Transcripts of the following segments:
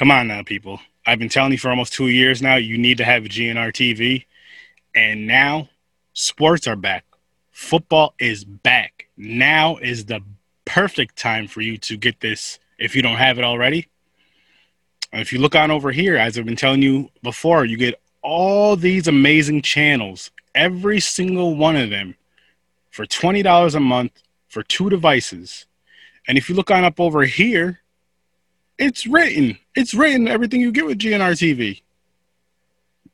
Come on now, people. I've been telling you for almost two years now, you need to have a GNR TV. And now sports are back. Football is back. Now is the perfect time for you to get this if you don't have it already. If you look on over here, as I've been telling you before, you get all these amazing channels, every single one of them for $20 a month for two devices. And if you look on up over here, it's written. It's written everything you get with GNR TV.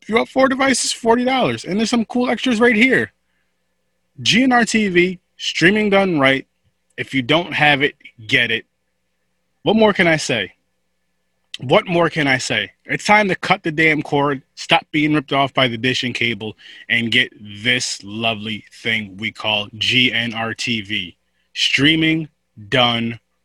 If you want four devices, $40. And there's some cool extras right here. GNR TV, streaming done right. If you don't have it, get it. What more can I say? What more can I say? It's time to cut the damn cord, stop being ripped off by the dish and cable, and get this lovely thing we call GNR TV. Streaming done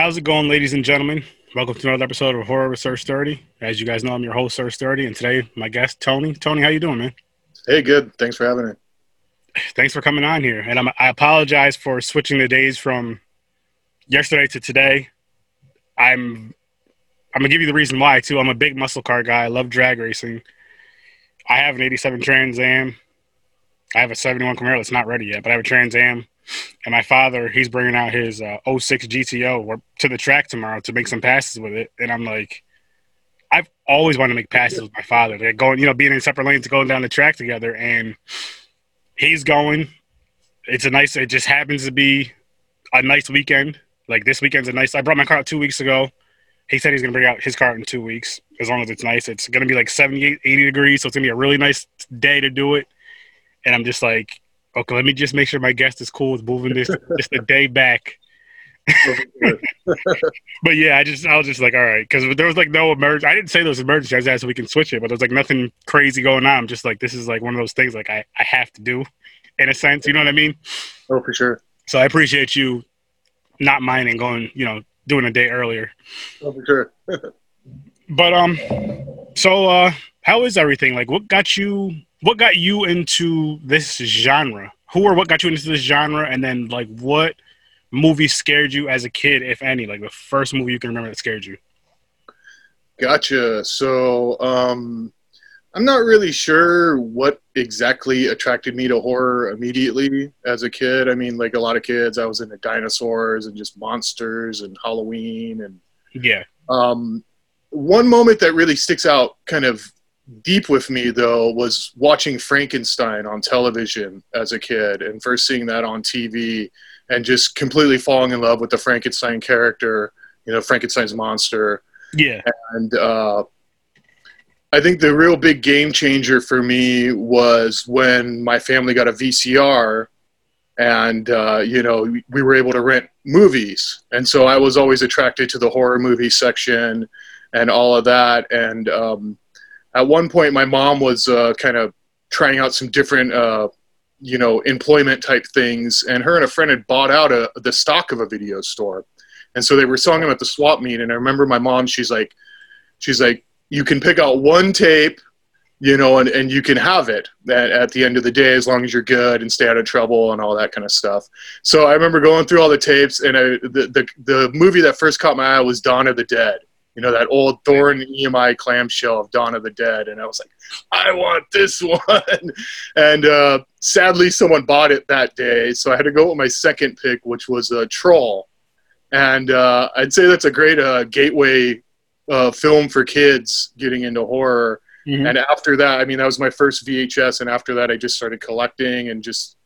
How's it going, ladies and gentlemen? Welcome to another episode of Horror with Sir Sturdy. As you guys know, I'm your host, Sir Sturdy, and today my guest, Tony. Tony, how you doing, man? Hey, good. Thanks for having me. Thanks for coming on here. And I'm, I apologize for switching the days from yesterday to today. I'm I'm gonna give you the reason why too. I'm a big muscle car guy. I love drag racing. I have an '87 Trans Am. I have a '71 Camaro that's not ready yet, but I have a Trans Am. And my father, he's bringing out his uh, 06 GTO to the track tomorrow to make some passes with it. And I'm like, I've always wanted to make passes with my father. They're going, you know, being in separate lanes, going down the track together, and he's going. It's a nice. It just happens to be a nice weekend. Like this weekend's a nice. I brought my car out two weeks ago. He said he's gonna bring out his car in two weeks, as long as it's nice. It's gonna be like 78, 80 degrees, so it's gonna be a really nice day to do it. And I'm just like, okay, let me just make sure my guest is cool with moving this just a day back but yeah, I just I was just like, all right, because there was like no emergency. I didn't say there was emergency. I just asked so we can switch it, but there was like nothing crazy going on. I'm just like, this is like one of those things like I I have to do, in a sense. You know what I mean? Oh, for sure. So I appreciate you not minding going, you know, doing a day earlier. Oh, for sure. but um, so uh, how is everything? Like, what got you? What got you into this genre? Who or what got you into this genre? And then like what? movie scared you as a kid, if any? Like the first movie you can remember that scared you? Gotcha. So, um, I'm not really sure what exactly attracted me to horror immediately as a kid. I mean, like a lot of kids, I was into dinosaurs and just monsters and Halloween and yeah. Um, one moment that really sticks out, kind of deep with me though, was watching Frankenstein on television as a kid and first seeing that on TV and just completely falling in love with the Frankenstein character, you know, Frankenstein's monster. Yeah. And uh, I think the real big game changer for me was when my family got a VCR and, uh, you know, we were able to rent movies. And so I was always attracted to the horror movie section and all of that. And um, at one point, my mom was uh, kind of trying out some different uh, you know employment type things and her and a friend had bought out a, the stock of a video store. And so they were selling them at the swap meet and i remember my mom she's like she's like you can pick out one tape you know and, and you can have it at, at the end of the day as long as you're good and stay out of trouble and all that kind of stuff. So i remember going through all the tapes and I, the, the, the movie that first caught my eye was dawn of the dead you know, that old Thorn EMI clamshell of Dawn of the Dead. And I was like, I want this one. and uh, sadly, someone bought it that day. So I had to go with my second pick, which was a uh, Troll. And uh, I'd say that's a great uh, gateway uh, film for kids getting into horror. Mm-hmm. And after that, I mean, that was my first VHS. And after that, I just started collecting and just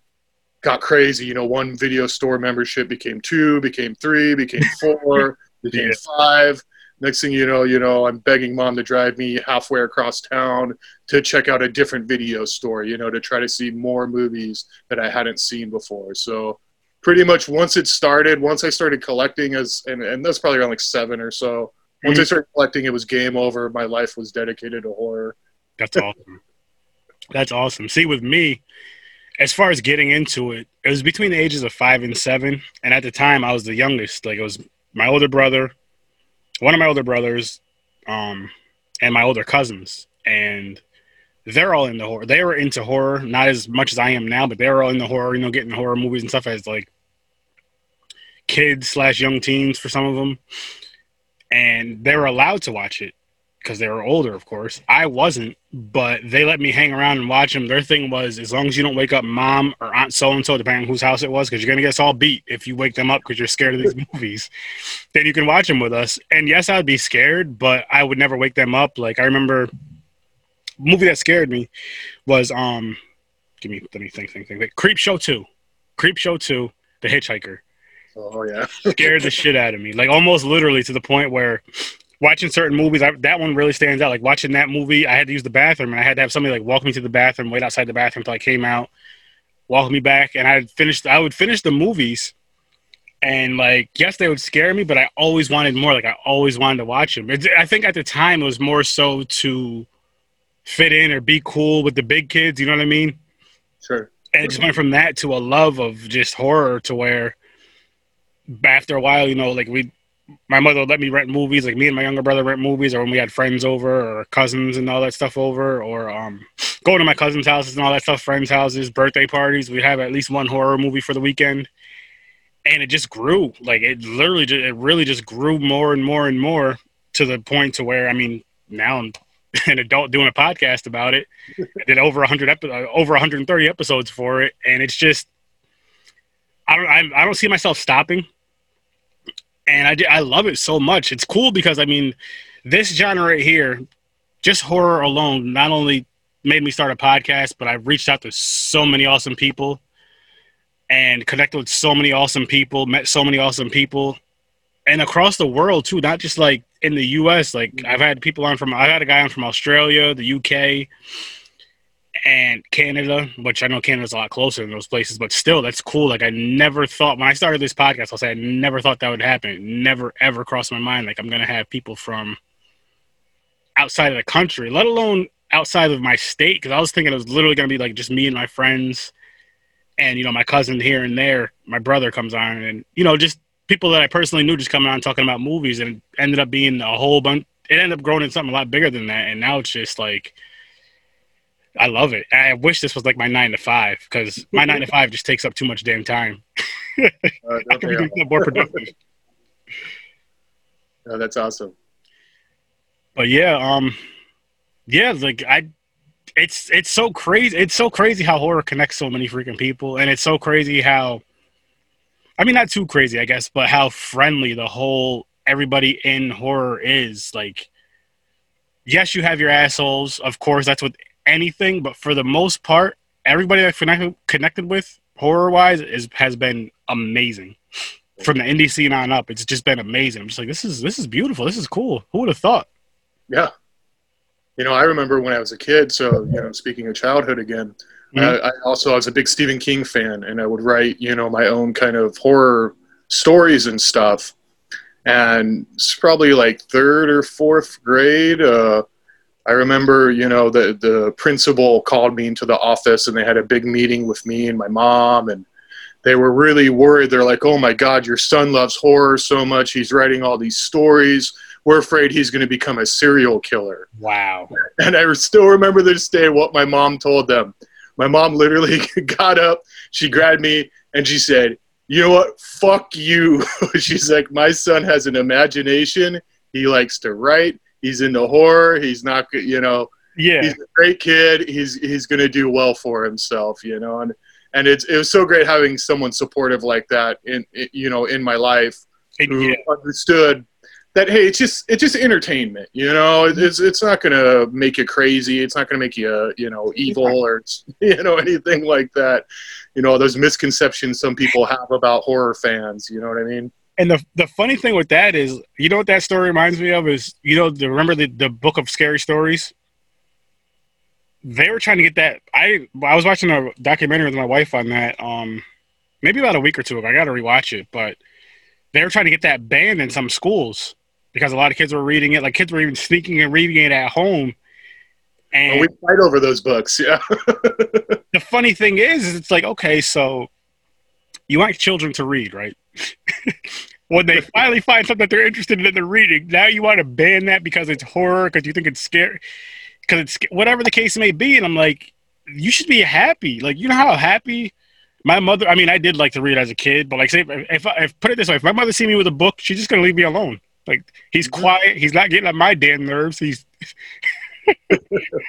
got crazy. You know, one video store membership became two, became three, became four, became five Next thing you know, you know, I'm begging mom to drive me halfway across town to check out a different video store, you know, to try to see more movies that I hadn't seen before. So pretty much once it started, once I started collecting as and, and that's probably around like seven or so. Once I Mhm. started collecting, it was game over. My life was dedicated to horror. That's awesome. That's awesome. See, with me, as far as getting into it, it was between the ages of five and seven. And at the time, I was the youngest. Like, it was my older brother, one of my older brothers, um, and my older cousins. And they're all into horror. They were into horror, not as much as I am now, but they were all into horror, you know, getting horror movies and stuff as like kids slash young teens for some of them. And they were allowed to watch it because they were older, of course. I wasn't, but they let me hang around and watch them. Their thing was as long as you don't wake up mom or aunt so and so, depending on whose house it was, because you're gonna get us all beat if you wake them up because you're scared of these movies. Then you can watch them with us. And yes, I'd be scared, but I would never wake them up. Like I remember, movie that scared me was um, give me let me think think think. think. Creepshow two, Creepshow two, The Hitchhiker Oh yeah. scared the shit out of me. Like almost literally to the point where watching certain movies, I, that one really stands out. Like watching that movie, I had to use the bathroom and I had to have somebody like walk me to the bathroom, wait outside the bathroom until I came out, walk me back, and I finished. I would finish the movies, and like yes, they would scare me, but I always wanted more. Like I always wanted to watch them. It, I think at the time it was more so to fit in or be cool with the big kids. You know what I mean? Sure. and it just went from that to a love of just horror to where after a while you know like we my mother would let me rent movies like me and my younger brother rent movies or when we had friends over or cousins and all that stuff over or um going to my cousins houses and all that stuff friends houses birthday parties we'd have at least one horror movie for the weekend. And it just grew. Like it literally just, it really just grew more and more and more to the point to where i mean now i'm an adult doing a podcast about it. I did over 100 epi- uh, over 130 episodes for it. And it's just I don't I, I don't see myself stopping and I I love it so much. It's cool because I mean this genre right here just horror alone not only made me start a podcast but I've reached out to so many awesome people and connected with so many awesome people met so many awesome people and across the world too not just like in the US like mm-hmm. I've had people on from I had a guy on from Australia the UK and Canada, which I know Canada's a lot closer than those places, but still, that's cool. Like I never thought when I started this podcast, I'll say I never thought that would happen. Never ever crossed my mind. Like I'm gonna have people from outside of the country, let alone outside of my state, because I was thinking it was literally gonna be like just me and my friends, and you know my cousin here and there. My brother comes on, and you know just people that I personally knew just coming on talking about movies, and ended up being a whole bunch. It ended up growing into something a lot bigger than that, and now it's just like. I love it. I wish this was like my nine to five because my nine to five just takes up too much damn time. Uh, I could be yeah. more productive. Yeah, that's awesome. But yeah, um, yeah, like I, it's it's so crazy. It's so crazy how horror connects so many freaking people, and it's so crazy how, I mean, not too crazy, I guess, but how friendly the whole everybody in horror is. Like, yes, you have your assholes, of course. That's with anything, but for the most part, everybody I've connected connected with horror wise is has been amazing. From the indie scene on up, it's just been amazing. I'm just like, this is this is beautiful. This is cool. Who would have thought? Yeah. You know, I remember when I was a kid. So, you know, speaking of childhood again, Mhm. I, I also I was a big Stephen King fan, and I would write, you know, my own kind of horror stories and stuff. And it's probably like third or fourth grade. Uh, I remember, you know, the the principal called me into the office, and they had a big meeting with me and my mom, and they were really worried. They're like, "Oh my God, your son loves horror so much. He's writing all these stories. We're afraid he's going to become a serial killer." Wow. And I still remember this day what my mom told them. My mom literally got up, she grabbed me, and she said, You know what? Fuck you. She's like, My son has an imagination. He likes to write. He's into horror. He's not, you know, Yeah. he's a great kid. He's he's going to do well for himself, you know. And and it's it was so great having someone supportive like that in you know in my life who yeah. understood that hey it's just it's just entertainment you know it's it's not gonna make you crazy it's not gonna make you uh, you know evil or you know anything like that you know those misconceptions some people have about horror fans you know what i mean And the the funny thing with that is, you know what that story reminds me of is, you know, the, remember the the book of scary stories. They were trying to get that. I I was watching a documentary with my wife on that. Um, maybe about a week or two ago. I got to rewatch it, but they were trying to get that banned in some schools because a lot of kids were reading it. Like kids were even sneaking and reading it at home. And we fight over those books. Yeah. the funny thing is, is it's like okay, so you want children to read, right? when they finally find something that they're interested in, they're reading. Now you want to ban that because it's horror, because you think it's scary, because it's whatever the case may be. And I'm like, you should be happy. Like you know how happy my mother. I mean, I did like to read as a kid, but like, say if, if, if put it this way, if my mother see me with a book, she's just gonna leave me alone. Like he's Mm-hmm. quiet. He's not getting on my damn nerves. He's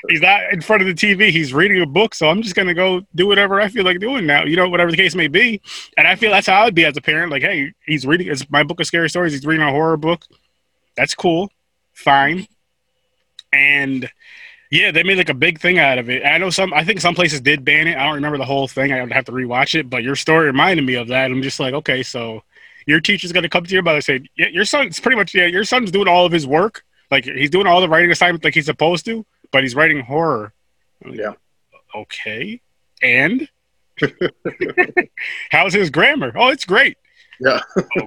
he's not in front of the TV. He's reading a book. So I'm just gonna go do whatever I feel like doing now. You know, whatever the case may be. And I feel that's how I'd be as a parent. Like, hey, he's reading. It's my book of scary stories. He's reading a horror book. That's cool. Fine. And yeah, they made like a big thing out of it. I know some. I think some places did ban it. I don't remember the whole thing. I would have to rewatch it. But your story reminded me of that. I'm just like, okay, so your teacher's gonna come to your mother and say, yeah, your son's pretty much yeah, your son's doing all of his work. Like he's doing all the writing assignments like he's supposed to, but he's writing horror. Like, Yeah. Okay. And how's his grammar? Oh, it's great. Yeah.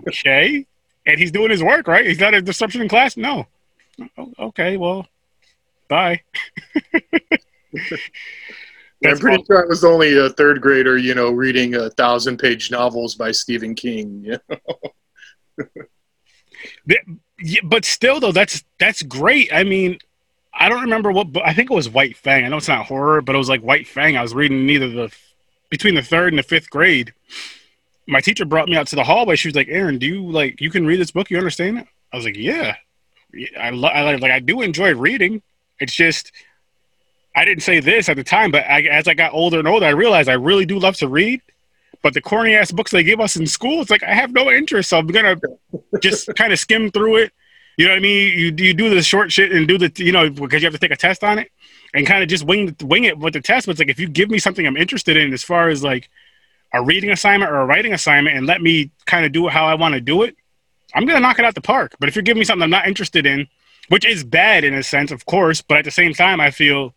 okay. And he's doing his work, right? He's not a disruption in class? No. Oh, okay, well, bye. I'm pretty sure I was only a third grader, you know, reading a thousand page novels by Stephen King. Yeah. Yeah, but still though that's that's great. I mean i don't remember what i think it was white fang. I know it's not horror but it was like white fang. I was reading neither the between the third and the fifth grade. My teacher brought me out to the hallway. She was like aaron do you like you can read this book? You understand it? I was like yeah i, lo- I like like i do enjoy reading. It's just i didn't say this at the time but I, as i got older and older i realized i really do love to read but the corny ass books they give us in school it's like i have no interest so i'm gonna just kind of skim through it. You know what I mean? You you do the short shit and do the you know because you have to take a test on it and kind of just wing wing it with the test. But it's like if you give me something I'm interested in as far as like a reading assignment or a writing assignment and let me kind of do it how I want to do it, I'm gonna knock it out the park. But if you're giving me something I'm not interested in, which is bad in a sense, of course, but at the same time, I feel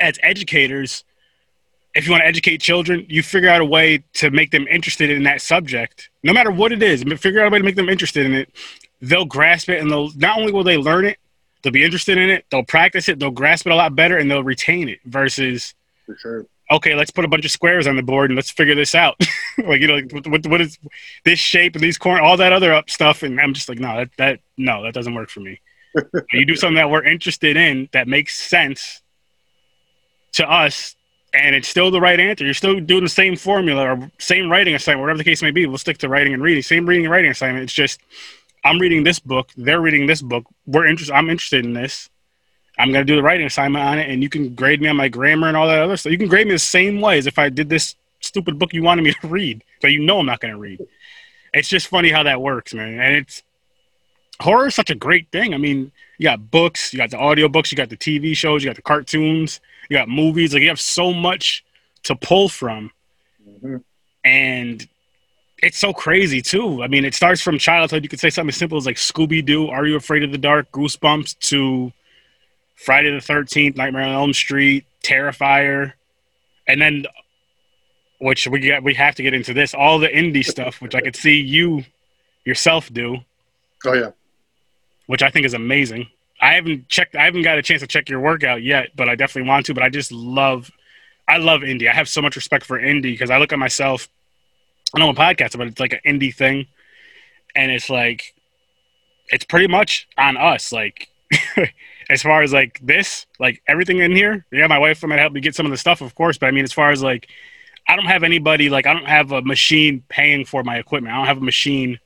as educators, if you want to educate children, you figure out a way to make them interested in that subject, no matter what it is. but Figure out a way to make them interested in it. They'll grasp it, and they'll not only will they learn it, they'll be interested in it. They'll practice it. They'll grasp it a lot better, and they'll retain it. Versus, sure. okay, let's put a bunch of squares on the board and let's figure this out. like you know, like, what, what is this shape and these corner, all that other up stuff, and I'm just like, no, that that no, that doesn't work for me. you do something that we're interested in that makes sense to us and it's still the right answer. You're still doing the same formula or same writing assignment, whatever the case may be. We'll stick to writing and reading. Same reading and writing assignment. It's just I'm reading this book, they're reading this book. We're interested. I'm interested in this. I'm gonna do the writing assignment on it, and you can grade me on my grammar and all that other stuff. You can grade me the same way as if I did this stupid book you wanted me to read, but you know I'm not gonna read. It's just funny how that works, man. And it's horror is such a great thing. I mean, you got books, you got the audio books, you got the TV shows, you got the cartoons, you got movies. Like you have so much to pull from, Mhm. and it's so crazy too. I mean, it starts from childhood. You could say something as simple as like Scooby Doo, Are You Afraid of the Dark, Goosebumps, to Friday the Thirteenth, Nightmare on Elm Street, Terrifier, and then which we get we have to get into this all the indie stuff, which I could see you yourself do Oh yeah. which I think is amazing. I haven't checked. I haven't got a chance to check your workout yet, but I definitely want to. But I just love, I love indie. I have so much respect for indie because I look at myself. I know a podcast, but it's like an indie thing, and it's like, it's pretty much on us. Like, as far as like this, like everything in here. Yeah, my wife might help me get some of the stuff, of course. But I mean, as far as like, I don't have anybody. Like, I don't have a machine paying for my equipment. I don't have a machine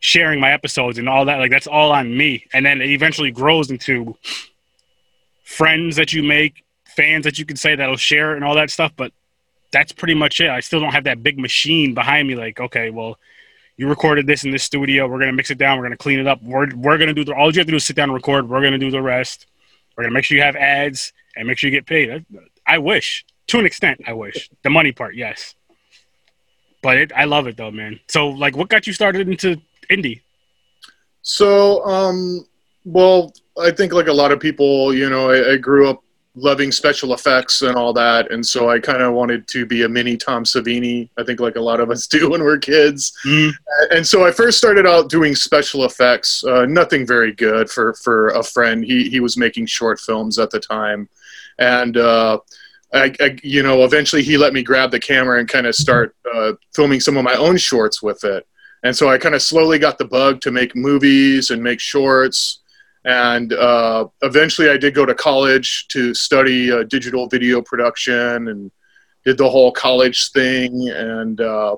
sharing my episodes and all that like that's all on me. And then it eventually grows into friends that you make fans that you can say that'll share and all that stuff but that's pretty much it. I still don't have that big machine behind me like okay well you recorded this in this studio we're to mix it down we're to clean it up we're, we're to do the all you have to do is sit down and record we're to do the rest we're to make sure you have ads and make sure you get paid. I, I wish to an extent i wish. The money part yes. But it, I love it though, man. So like, what got you started into indie? So, um, well, I think like a lot of people, you know, I, I grew up loving special effects and all that, and so I kind of wanted to be a mini Tom Savini. I think like a lot of us do when we're kids. Mm. And so I first started out doing special effects. Uh, nothing very good for for a friend. He he was making short films at the time, and. Uh, I, I, you know, eventually he let me grab the camera and kind of start uh, filming some of my own shorts with it. And so I kind of slowly got the bug to make movies and make shorts. And uh, eventually I did go to college to study uh, digital video production and did the whole college thing and, uh,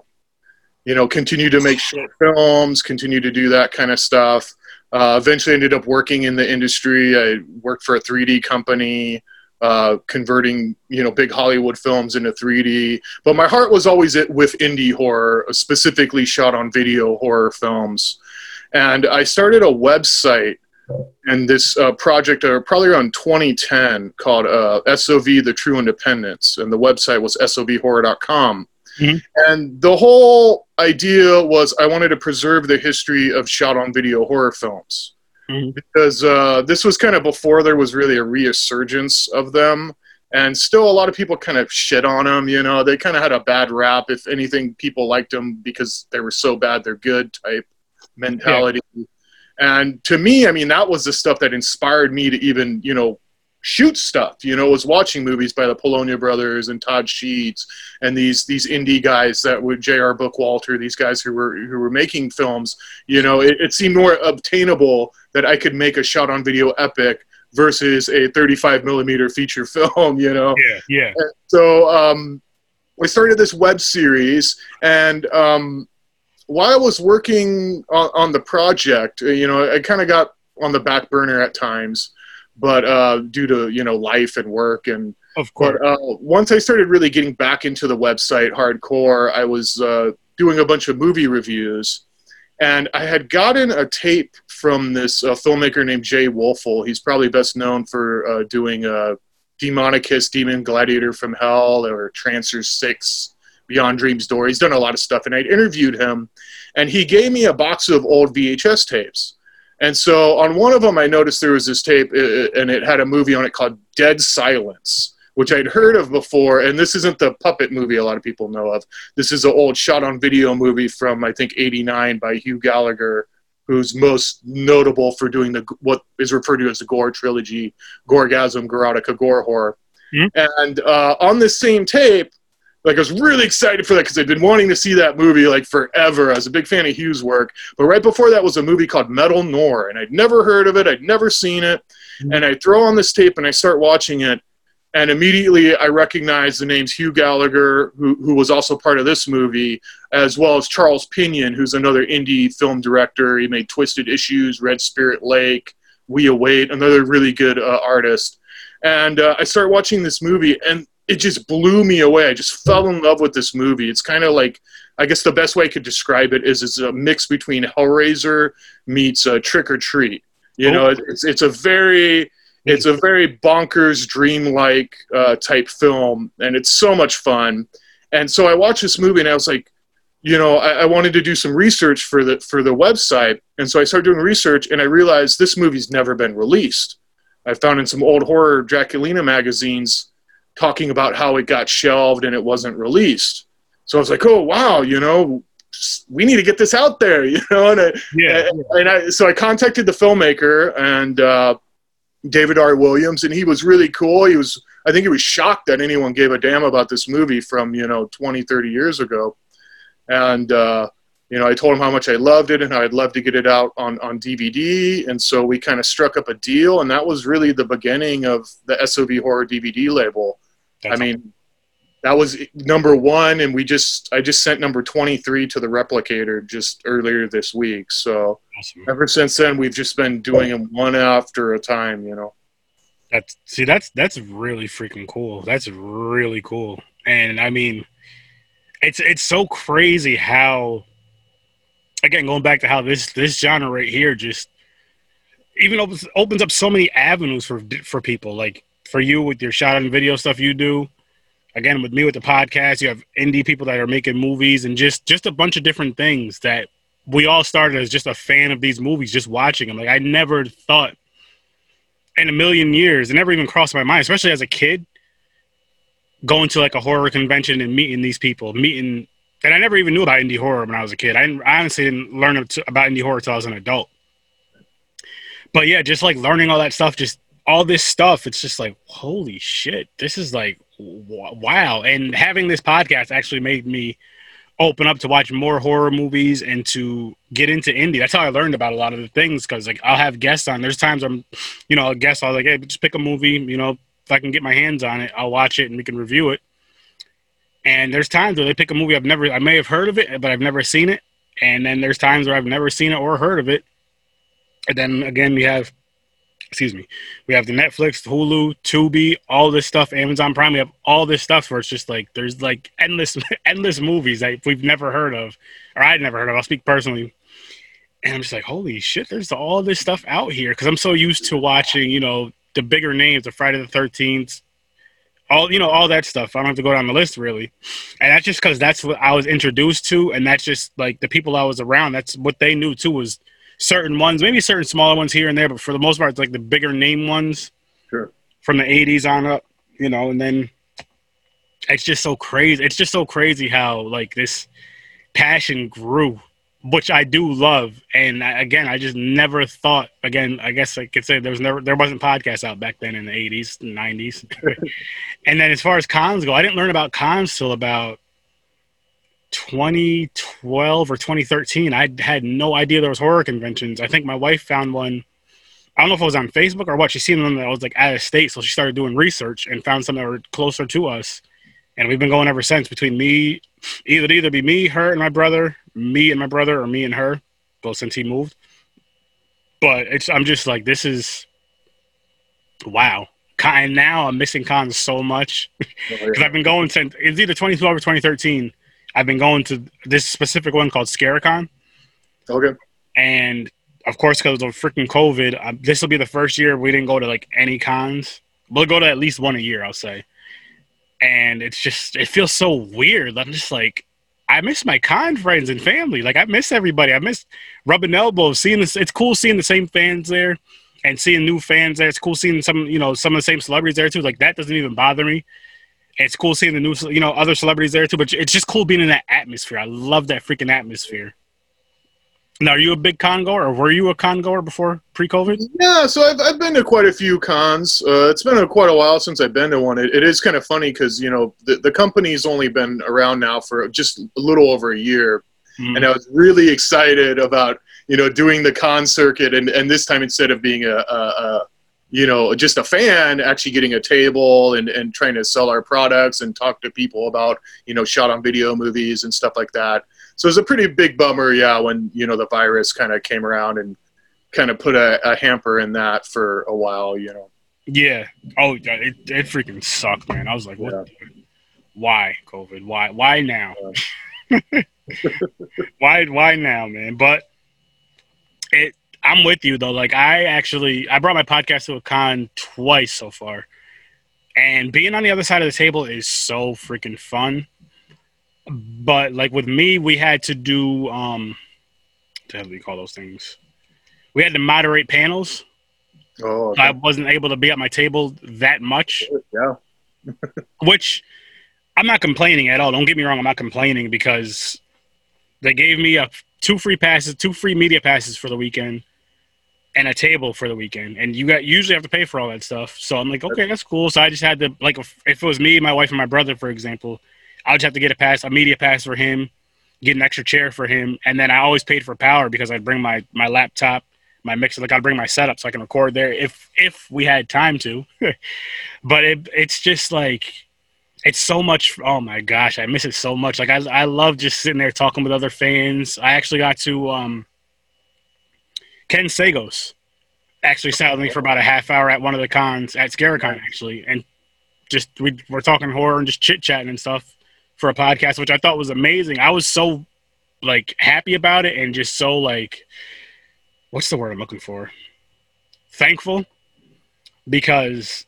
you know, continue to make short films, continue to do that kind of stuff. Uh, eventually ended up working in the industry. I worked for a 3D company uh, converting you know big Hollywood films into 3D. But my heart was always it with indie horror, specifically shot on video horror films. And I started a website and this uh, project, uh, probably around 2010, called uh, SOV: The True Independence, and the website was sovhorror.com. Mm-hmm. And the whole idea was I wanted to preserve the history of shot on video horror films Mhm. because uh, this was kind of before there was really a resurgence of them. And still, a lot of people kind of shit on them. You know, they kind of had a bad rap. If anything, people liked them because they were so bad they're good type mentality. And to me, I mean, that was the stuff that inspired me to even, you know, shoot stuff. You know, was watching movies by the Polonia brothers and Todd Sheets and these these indie guys that would J.R. Bookwalter, these guys who were who were making films. You know, it, it seemed more obtainable that I could make a shot on video epic versus a 35 millimeter feature film. You know, Yeah, yeah. so um, we started this web series, and um, while I was working on, on the project, you know, I kind of got on the back burner at times, but uh, due to you know life and work and Of course. but uh, once I started really getting back into the website hardcore, I was uh, doing a bunch of movie reviews, and I had gotten a tape from this uh, filmmaker named Jay Woelfel. He's probably best known for uh, doing uh, Demonicus, Demon Gladiator from Hell, or Trancers Six, Beyond Dreams Door. He's done a lot of stuff, and I'd interviewed him, and he gave me a box of old VHS tapes. And so on one of them, I noticed there was this tape, uh, and it had a movie on it called Dead Silence, which I'd heard of before. And this isn't the puppet movie a lot of people know of. This is an old shot on video movie from, I think, 89 by Hugh Gallagher, who's most notable for doing the what is referred to as the Gore trilogy Gorgasm, Gorotica, Gore Whore. Mhm. And uh, on this same tape, like I was really excited for that because I'd been wanting to see that movie like forever. I was a big fan of Hugh's work, but right before that was a movie called Metal Nor, and I'd never heard of it. I'd never seen it, and I throw on this tape and I start watching it, and immediately I recognize the names Hugh Gallagher, who who was also part of this movie, as well as Charles Pinion, who's another indie film director. He made Twisted Issues, Red Spirit Lake, We Await, another really good uh, artist. And uh, I start watching this movie, and it just blew me away. I just fell in love with this movie. It's kind of like, I guess the best way I could describe it is it's a mix between Hellraiser meets uh, Trick or Treat. You know, it's it's a very it's a very bonkers, dreamlike uh, type film, and it's so much fun. And so I watched this movie, and I was like, you know, I, I wanted to do some research for the for the website, and so I started doing research, and I realized this movie's never been released. I found in some old horror Draculina magazines talking about how it got shelved and it wasn't released. So I was like, oh wow, you know, we need to get this out there, you know. And I, Yeah. and I, so I contacted the filmmaker and uh, David R. Williams, and he was really cool. He was, I think, he was shocked that anyone gave a damn about this movie from you know 20, 30 years ago. And uh, you know, I told him how much I loved it and how I'd love to get it out on on DVD. And so we kind of struck up a deal, and that was really the beginning of the SOV horror DVD label. That's I mean, that was number one, and we just I just sent number twenty three to the replicator just earlier this week. So awesome. ever since then, we've just been doing them one after a time. You know. That's see, that's that's really freaking cool. That's really cool. And I mean, it's it's so crazy how, again, going back to how this this genre right here just even opens opens up so many avenues for for people. Like for you with your shot on video stuff you do, again with me with the podcast, you have indie people that are making movies and just just a bunch of different things that we all started as just a fan of these movies, just watching them. Like I never thought in a million years, it never even crossed my mind, especially as a kid, going to like a horror convention and meeting these people, meeting, and I never even knew about indie horror when I was a kid. I, didn't, I honestly didn't learn about indie horror until I was an adult. But yeah, just like learning all that stuff, just all this stuff, it's just like, holy shit, this is like, wow. And having this podcast actually made me open up to watch more horror movies and to get into indie. That's how I learned about a lot of the things because like I'll have guests on. There's times I'm, you know, a guest I'll like, hey, just pick a movie. You know, if I can get my hands on it, I'll watch it and we can review it. And there's times where they pick a movie I've never, I may have heard of it, but I've never seen it. And then there's times where I've never seen it or heard of it. And then again, we have excuse me, we have the Netflix, Hulu, Tubi, all this stuff, Amazon Prime. We have all this stuff where it's just like there's like endless, endless movies that we've never heard of, or I'd never heard of. I'll speak personally, and I'm just like, holy shit, there's all this stuff out here because I'm so used to watching, you know, the bigger names, the Friday the Thirteenth, all you know, all that stuff. I don't have to go down the list really, and that's just because that's what I was introduced to, and that's just like the people I was around. That's what they knew too was certain ones, maybe certain smaller ones here and there, but for the most part, it's like the bigger name ones. Sure. From the '80s on up, you know, and then it's just so crazy. It's just so crazy how like this passion grew, which I do love. And again, I just never thought. Again, I guess I could say there was never there wasn't podcasts out back then in the '80s, '90s. and then as far as cons go, I didn't learn about cons till about 2012 or 2013. I had no idea there was horror conventions. I think my wife found one. I don't know if it was on Facebook or what. She seen them that was like out of state, so she started doing research and found some that were closer to us. And we've been going ever since. Between me, either either be me, her, and my brother, me and my brother, or me and her. Well, since he moved. But it's I'm just like this is wow. And now I'm missing cons so much because oh. I've been going since it's either 2012 or 2013 I've been going to this specific one called Scaricon. Okay. And of course, because of freaking COVID, um, this will be the first year we didn't go to like any cons. We'll go to at least one a year, I'll say. And it's just, it feels so weird. I'm just like, I miss my con friends and family. Like I miss everybody. I miss rubbing elbows, seeing this. It's cool seeing the same fans there and seeing new fans there. It's cool seeing some, you know, some of the same celebrities there too. Like that doesn't even bother me it's cool seeing the new, you know, other celebrities there too. But it's just cool being in that atmosphere. I love that freaking atmosphere. Now, are you a big con goer, or were you a con goer before pre-COVID? Yeah, so I've, I've been to quite a few cons. Uh, it's been a, quite a while since I've been to one. it, it is kind of funny because you know the the company's only been around now for just a little over a year, mm-hmm. and I was really excited about you know doing the con circuit, and and this time instead of being a, a, a you know, just a fan actually getting a table and, and trying to sell our products and talk to people about, you know, shot on video movies and stuff like that. So it was a pretty big bummer, yeah, when, you know, the virus kind of came around and kind of put a, a, hamper in that for a while, you know. Yeah. Oh, it, it freaking sucked, man. I was like, what? Yeah. Why COVID? Why? Why now? Yeah. why? Why now, man? But it I'm with you though. Like I actually I brought my podcast to a con twice so far. And being on the other side of the table is so freaking fun. But like with me, we had to do um what do we call those things? We had to moderate panels. Oh, okay. I wasn't able to be at my table that much. Yeah. which I'm not complaining at all. Don't get me wrong, I'm not complaining because they gave me a two free passes, two free media passes for the weekend and a table for the weekend, and you got usually have to pay for all that stuff. So I'm like, okay, that's cool. So I just had to like, if, it was me, my wife, and my brother, for example, I would have to get a pass, a media pass for him, get an extra chair for him, and then I always paid for power because I'd bring my my laptop, my mixer, like I'd bring my setup so I can record there if if we had time to. but it it's just like it's so much oh my gosh i miss it so much like i, I love just sitting there talking with other fans i actually got to um Ken Sagoes actually sat with me for about a half hour at one of the cons at Scaricon actually, and just we were talking horror and just chit chatting and stuff for a podcast, which I thought was amazing. I was so like happy about it and just so like what's the word I'm looking for? Thankful because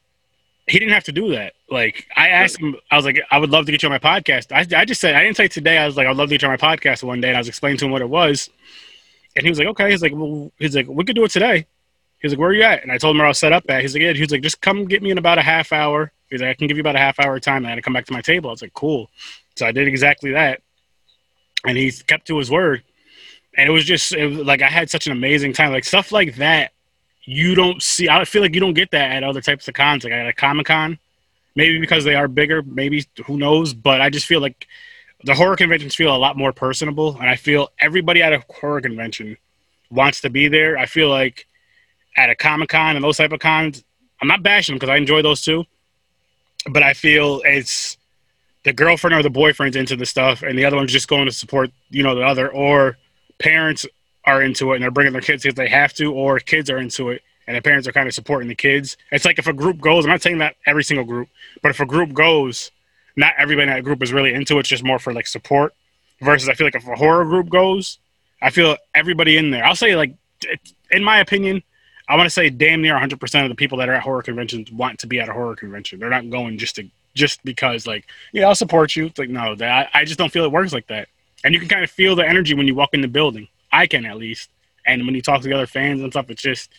he didn't have to do that. Like I asked him, I was like, I would love to get you on my podcast. I, I just said I didn't say today. I was like, I'd love to get you on my podcast one day, and I was explaining to him what it was, and he was like, okay. He's like, well, he's like, we could do it today. He's like, where are you at? And I told him where I was set up at. He's like, yeah. He's like, just come get me in about a half hour. He's like, I can give you about a half hour of time. And I had to come back to my table. I was like, cool. So I did exactly that, and he kept to his word. And it was just it was, like I had such an amazing time. Like stuff like that, you don't see. I feel like you don't get that at other types of cons. Like at a Comic Con, maybe because they are bigger. Maybe who knows? But I just feel like the horror conventions feel a lot more personable, and I feel everybody at a horror convention wants to be there. I feel like at a Comic Con and those type of cons, I'm not bashing them because I enjoy those too, but I feel it's the girlfriend or the boyfriend's into the stuff, and the other one's just going to support you know the other, or parents are into it and they're bringing their kids because they have to, or kids are into it and the parents are kind of supporting the kids. It's like if a group goes, I'm not saying that every single group, but if a group goes, not everybody in that group is really into it. It's just more for like support. Versus, I feel like if a horror group goes, I feel everybody in there. I'll say like, in my opinion, I want to say damn near 100 percent of the people that are at horror conventions want to be at a horror convention. They're not going just to just because like yeah I'll support you. It's like no, that I just don't feel it works like that. And you can kind of feel the energy when you walk in the building. I can at least. And when you talk to the other fans and stuff, it's just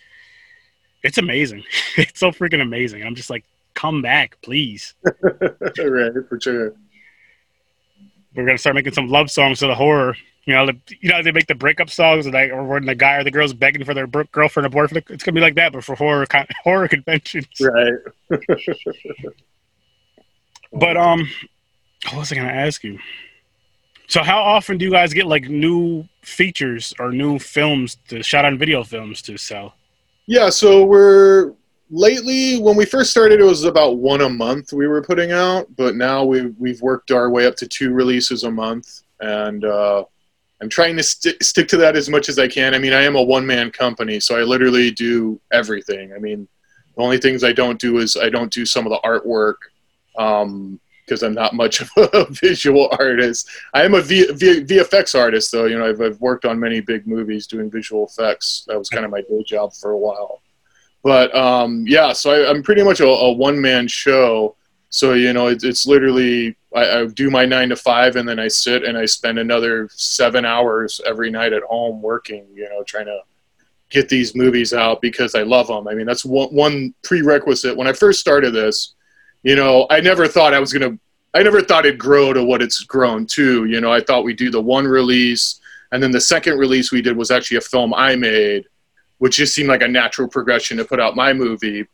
it's amazing. it's so freaking amazing. I'm just like, come back, please. right, for sure. We're gonna start making some love songs to the horror. You know, the, you know they make the breakup songs, and like, or when the guy or the girl's begging for their girlfriend or boyfriend. It's gonna be like that, but for horror horror conventions. Right. but um, what was I gonna ask you? So how often do you guys get like new features or new films to shot on video films to sell? Yeah, so we're lately when we first started it was about one a month we were putting out, but now we've we've worked our way up to two releases a month and uh, I'm trying to st- stick to that as much as I can. I mean, I am a one man company, so I literally do everything. I mean, the only things I don't do is I don't do some of the artwork. Um, because I'm not much of a visual artist. I am a v- v- VFX artist, though. You know, I've, I've worked on many big movies doing visual effects. That was kind of my day job for a while. But um, yeah, so I, am pretty much a, a one man show. So you know, it, it's literally I, I, do my nine to five, and then I sit and I spend another seven hours every night at home working. You know, trying to get these movies out because I love them. I mean, that's one, one prerequisite. When I first started this you know, I never thought I was to, I never thought it'd grow to what it's grown to. You know, I thought we'd do the one release, and then the second release we did was actually a film I made, which just seemed like a natural progression to put out my movie.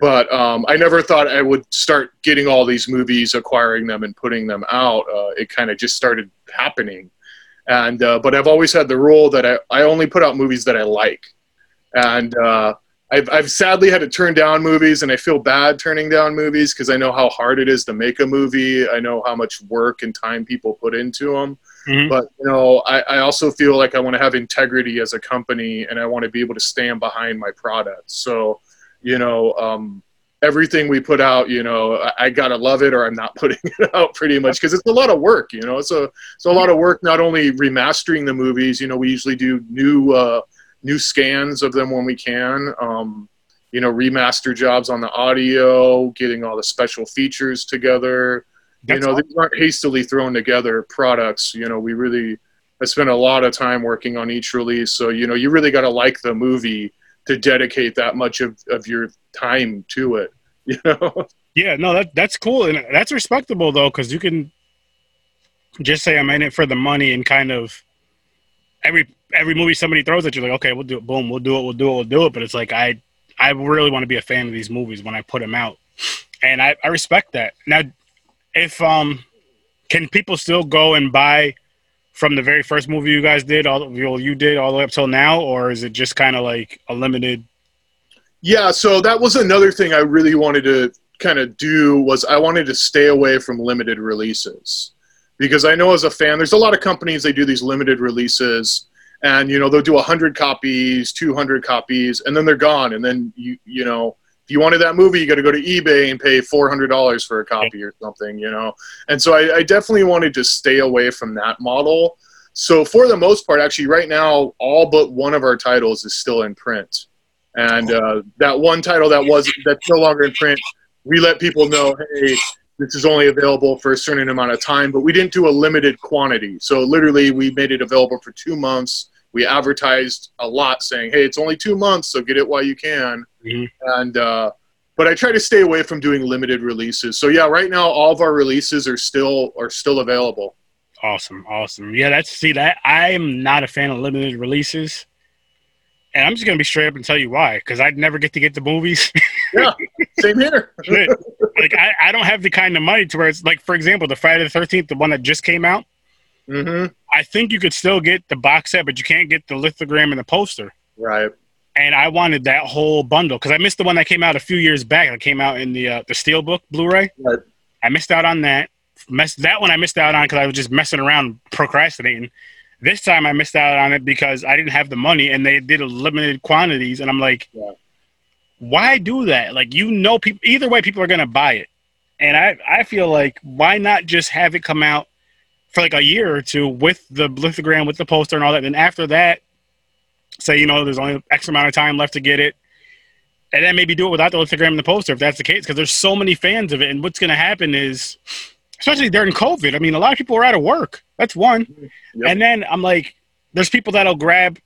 But um, I never thought I would start getting all these movies, acquiring them, and putting them out. Uh, it kind of just started happening. And uh, but I've always had the rule that I, I only put out movies that I like. And uh, I've, I've sadly had to turn down movies, and I feel bad turning down movies because I know how hard it is to make a movie. I know how much work and time people put into them. Mm-hmm. But you know, I, I also feel like I want to have integrity as a company, and I want to be able to stand behind my product. So, you know, um, everything we put out, you know, I, I, gotta love it, or I'm not putting it out pretty much because it's a lot of work. You know, it's a it's a lot of work not only remastering the movies. You know, we usually do new. Uh, new scans of them when we can. Um, you know, remaster jobs on the audio, getting all the special features together. That's you know, awesome. these aren't hastily thrown together products. You know, we really I spent a lot of time working on each release. So, you know, you really got to like the movie to dedicate that much of, of your time to it, you know? Yeah, no, that that's cool. And that's respectable though, because you can just say I'm in it for the money and kind of every every movie somebody throws at you, like, okay, we'll do it. Boom, we'll do it. We'll do it. We'll do it. But it's like I I really want to be a fan of these movies when I put them out, and I, I respect that. Now, if um, can people still go and buy from the very first movie you guys did, all you did all the way up till now, or is it just kind of like a limited? Yeah, so that was another thing I really wanted to kind of do was I wanted to stay away from limited releases because I know as a fan, there's a lot of companies they do these limited releases, and you know they'll do 100 copies, 200 copies, and then they're gone. And then you you know if you wanted that movie, you got to go to eBay and pay $400 for a copy or something, you know. And so I, I definitely wanted to stay away from that model. So for the most part, actually, right now, all but one of our titles is still in print, and uh, that one title that was that's no longer in print we let people know, hey, this is only available for a certain amount of time, but we didn't do a limited quantity. So literally, we made it available for two months. We advertised a lot, saying, "Hey, it's only two months, so get it while you can." Mhm. And uh, but I try to stay away from doing limited releases. So yeah, right now all of our releases are still are still available. Awesome, awesome. Yeah, that's see that I'm not a fan of limited releases, and I'm just gonna be straight up and tell you why. Because I'd never get to get the movies. yeah, Same here. Like I, I don't have the kind of money to where it's like, for example, the Friday the Thirteenth, the one that just came out. hmm I think you could still get the box set, but you can't get the lithogram and the poster. Right. And I wanted that whole bundle because I missed the one that came out a few years back. It came out in the uh, the Steelbook Blu-ray. Right. I missed out on that. Messed that one I missed out on because I was just messing around, procrastinating. This time I missed out on it because I didn't have the money and they did a limited quantities, and I'm like, Yeah. why do that? Like you know, people either way, people are gonna buy it, and I I feel like why not just have it come out for like a year or two with the lithogram, with the poster and all that, and after that, say you know there's only X amount of time left to get it, and then maybe do it without the lithogram and the poster if that's the case, because there's so many fans of it, and what's gonna happen is, especially during COVID, I mean, a lot of people are out of work. That's one, Yep. and then I'm like, there's people that'll grab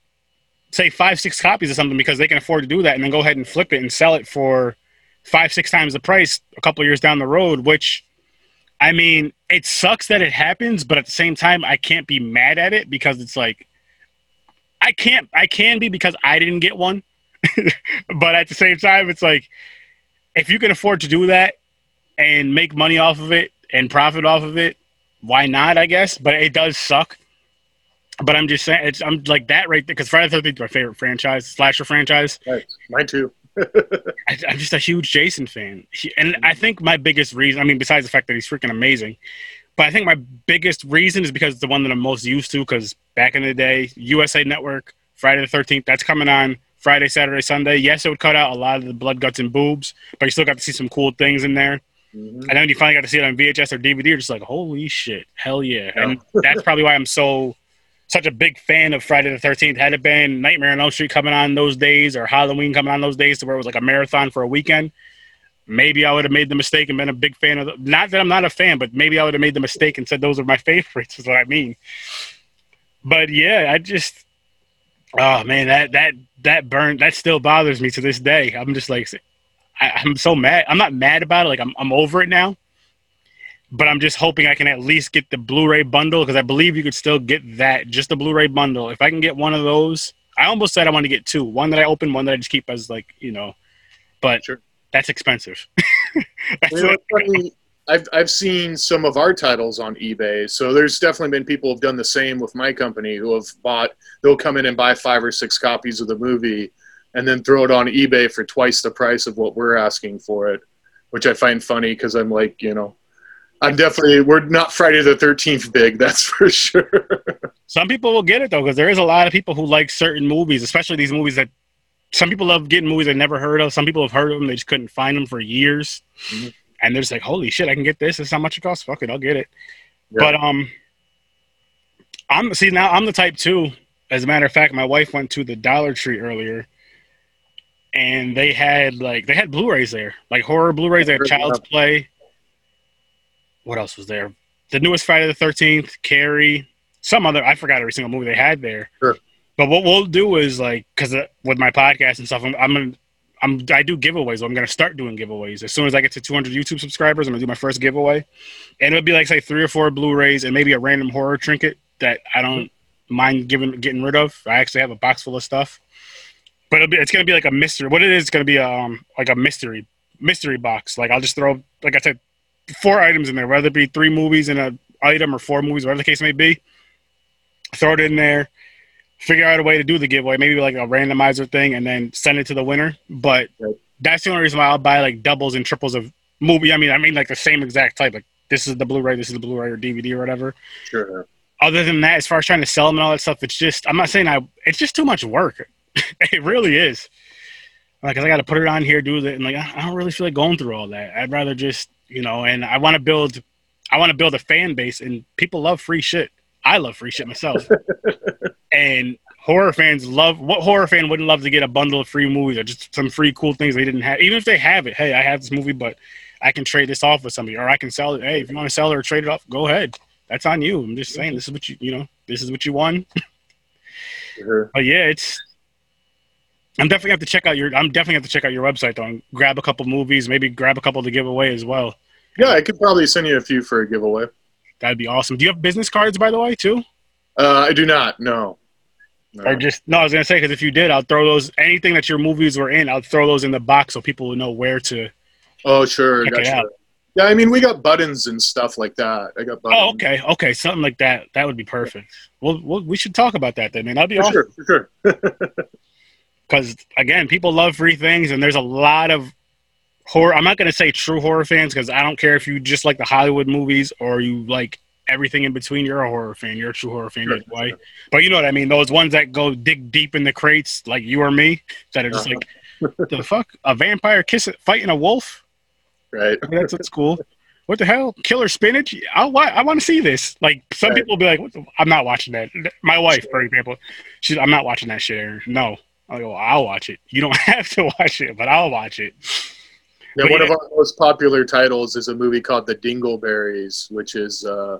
say five, six copies of something because they can afford to do that and then go ahead and flip it and sell it for five, six times the price a couple years down the road, which I mean, it sucks that it happens, but at the same time, I can't be mad at it because it's like I can't I can be because I didn't get one. but at the same time, it's like if you can afford to do that and make money off of it and profit off of it, why not, I guess? But it does suck. But I'm just saying, it's I'm like that right there because Friday the Thirteenth is my favorite franchise, slasher franchise. Right. Mine too. I, I'm just a huge Jason fan, He- and mm-hmm. I think my biggest reason, I mean, besides the fact that he's freaking amazing, but I think my biggest reason is because it's the one that I'm most used to. Because back in the day, USA Network, Friday the Thirteenth, that's coming on Friday, Saturday, Sunday. Yes, it would cut out a lot of the blood, guts, and boobs, but you still got to see some cool things in there. Mhm. And then you finally got to see it on VHS or DVD, you're just like, holy shit, hell yeah! And that's probably why I'm so such a big fan of Friday the Thirteenth. Had it been Nightmare on Elm Street coming on those days or Halloween coming on those days, to where it was like a marathon for a weekend, maybe I would have made the mistake and been a big fan of. The, not that I'm not a fan, but maybe I would have made the mistake and said those are my favorites. Is what I mean. But yeah, I just, oh man, that that that burn that still bothers me to this day. I'm just like, I, I'm so mad. I'm not mad about it. Like I'm I'm over it now. But I'm just hoping I can at least get the Blu-ray bundle because I believe you could still get that, just the Blu-ray bundle. If I can get one of those, I almost said I want to get two. One that I open, one that I just keep as like you know. But Sure. That's expensive. That's You know, funny, I've I've seen some of our titles on eBay, so there's definitely been people who've done the same with my company who have bought. They'll come in and buy five or six copies of the movie, and then throw it on eBay for twice the price of what we're asking for it, which I find funny because I'm like, you know, I'm definitely we're not Friday the Thirteenth big, that's for sure. Some people will get it though, because there is a lot of people who like certain movies, especially these movies that some people love getting movies they never heard of. Some people have heard of them, they just couldn't find them for years, Mhm. and they're just like, "Holy shit, I can get this! It's is how much it costs. Fuck it, I'll get it." Yeah. But um, I'm see now I'm the type too. As a matter of fact, my wife went to the Dollar Tree earlier, and they had like they had Blu-rays there, like horror Blu-rays. They had Child's. Play. What else was there? The newest Friday the Thirteenth, Carrie, some other. I forgot every single movie they had there. Sure. But what we'll do is like, because with my podcast and stuff, I'm, I'm. I'm, I do giveaways. So I'm gonna start doing giveaways as soon as I get to 200 YouTube subscribers. I'm gonna do my first giveaway, and it'll be like say three or four Blu-rays and maybe a random horror trinket that I don't mind giving getting rid of. I actually have a box full of stuff, but be, it's gonna be like a mystery. What it is, it's gonna be um like a mystery mystery box. Like I'll just throw like I said, four items in there, whether it be three movies in a item or four movies, whatever the case may be. Throw it in there, figure out a way to do the giveaway, maybe like a randomizer thing, and then send it to the winner. But Right. that's the only reason why I'll buy like doubles and triples of movie. I mean, I mean like the same exact type. Like this is the Blu-ray, this is the Blu-ray or DVD or whatever. sure. Other than that, as far as trying to sell them and all that stuff, it's just I'm not saying I. It's just too much work. it really is. Like, 'cause I got to put it on here, do that, and like I I don't really feel like going through all that. I'd rather just you know, and I want to build, I want to build a fan base, and people love free shit. I love free shit myself, and horror fans love. What horror fan wouldn't love to get a bundle of free movies or just some free cool things they didn't have, even if they have it. Hey, I have this movie, but I can trade this off with somebody, or I can sell it. Hey, if you want to sell it or trade it off, go ahead. That's on you. I'm just saying, this is what you, you know, this is what you won. Sure. But yeah, it's. I'm definitely have to check out your. I'm definitely have to check out your website though. And grab a couple movies, maybe grab a couple to give away as well. Yeah, I could probably send you a few for a giveaway. That'd be awesome. Do you have business cards, by the way, too? Uh, I do not. No. No. Or just no? I was gonna say because if you did, I'll throw those. Anything that your movies were in, I'll throw those in the box so people will know where to. oh, sure. Gotcha. Yeah, I mean, we got buttons and stuff like that. I got buttons. Oh, okay, okay, something like that. That would be perfect. Well, well we should talk about that then, man. That'd be For awesome. sure. For sure. because again, people love free things, and there's a lot of horror. I'm not gonna say true horror fans because I don't care if you just like the Hollywood movies or you like everything in between. You're a horror fan. You're a true horror fan, Sure. either way. But you know what I mean. Those ones that go dig deep in the crates, like you or me, that are just Uh-huh. like the fuck a vampire kiss fighting a wolf. Right. That's what's cool. What the hell? Killer spinach? I wa- I want to see this. Like some Right. people will be like, what the, I'm not watching that. My wife, for example, she's I'm not watching that shit. Aaron. No, I go, I'll watch it. You don't have to watch it, but I'll watch it. Yeah, But one yeah. of our most popular titles is a movie called The Dingleberries, which is uh,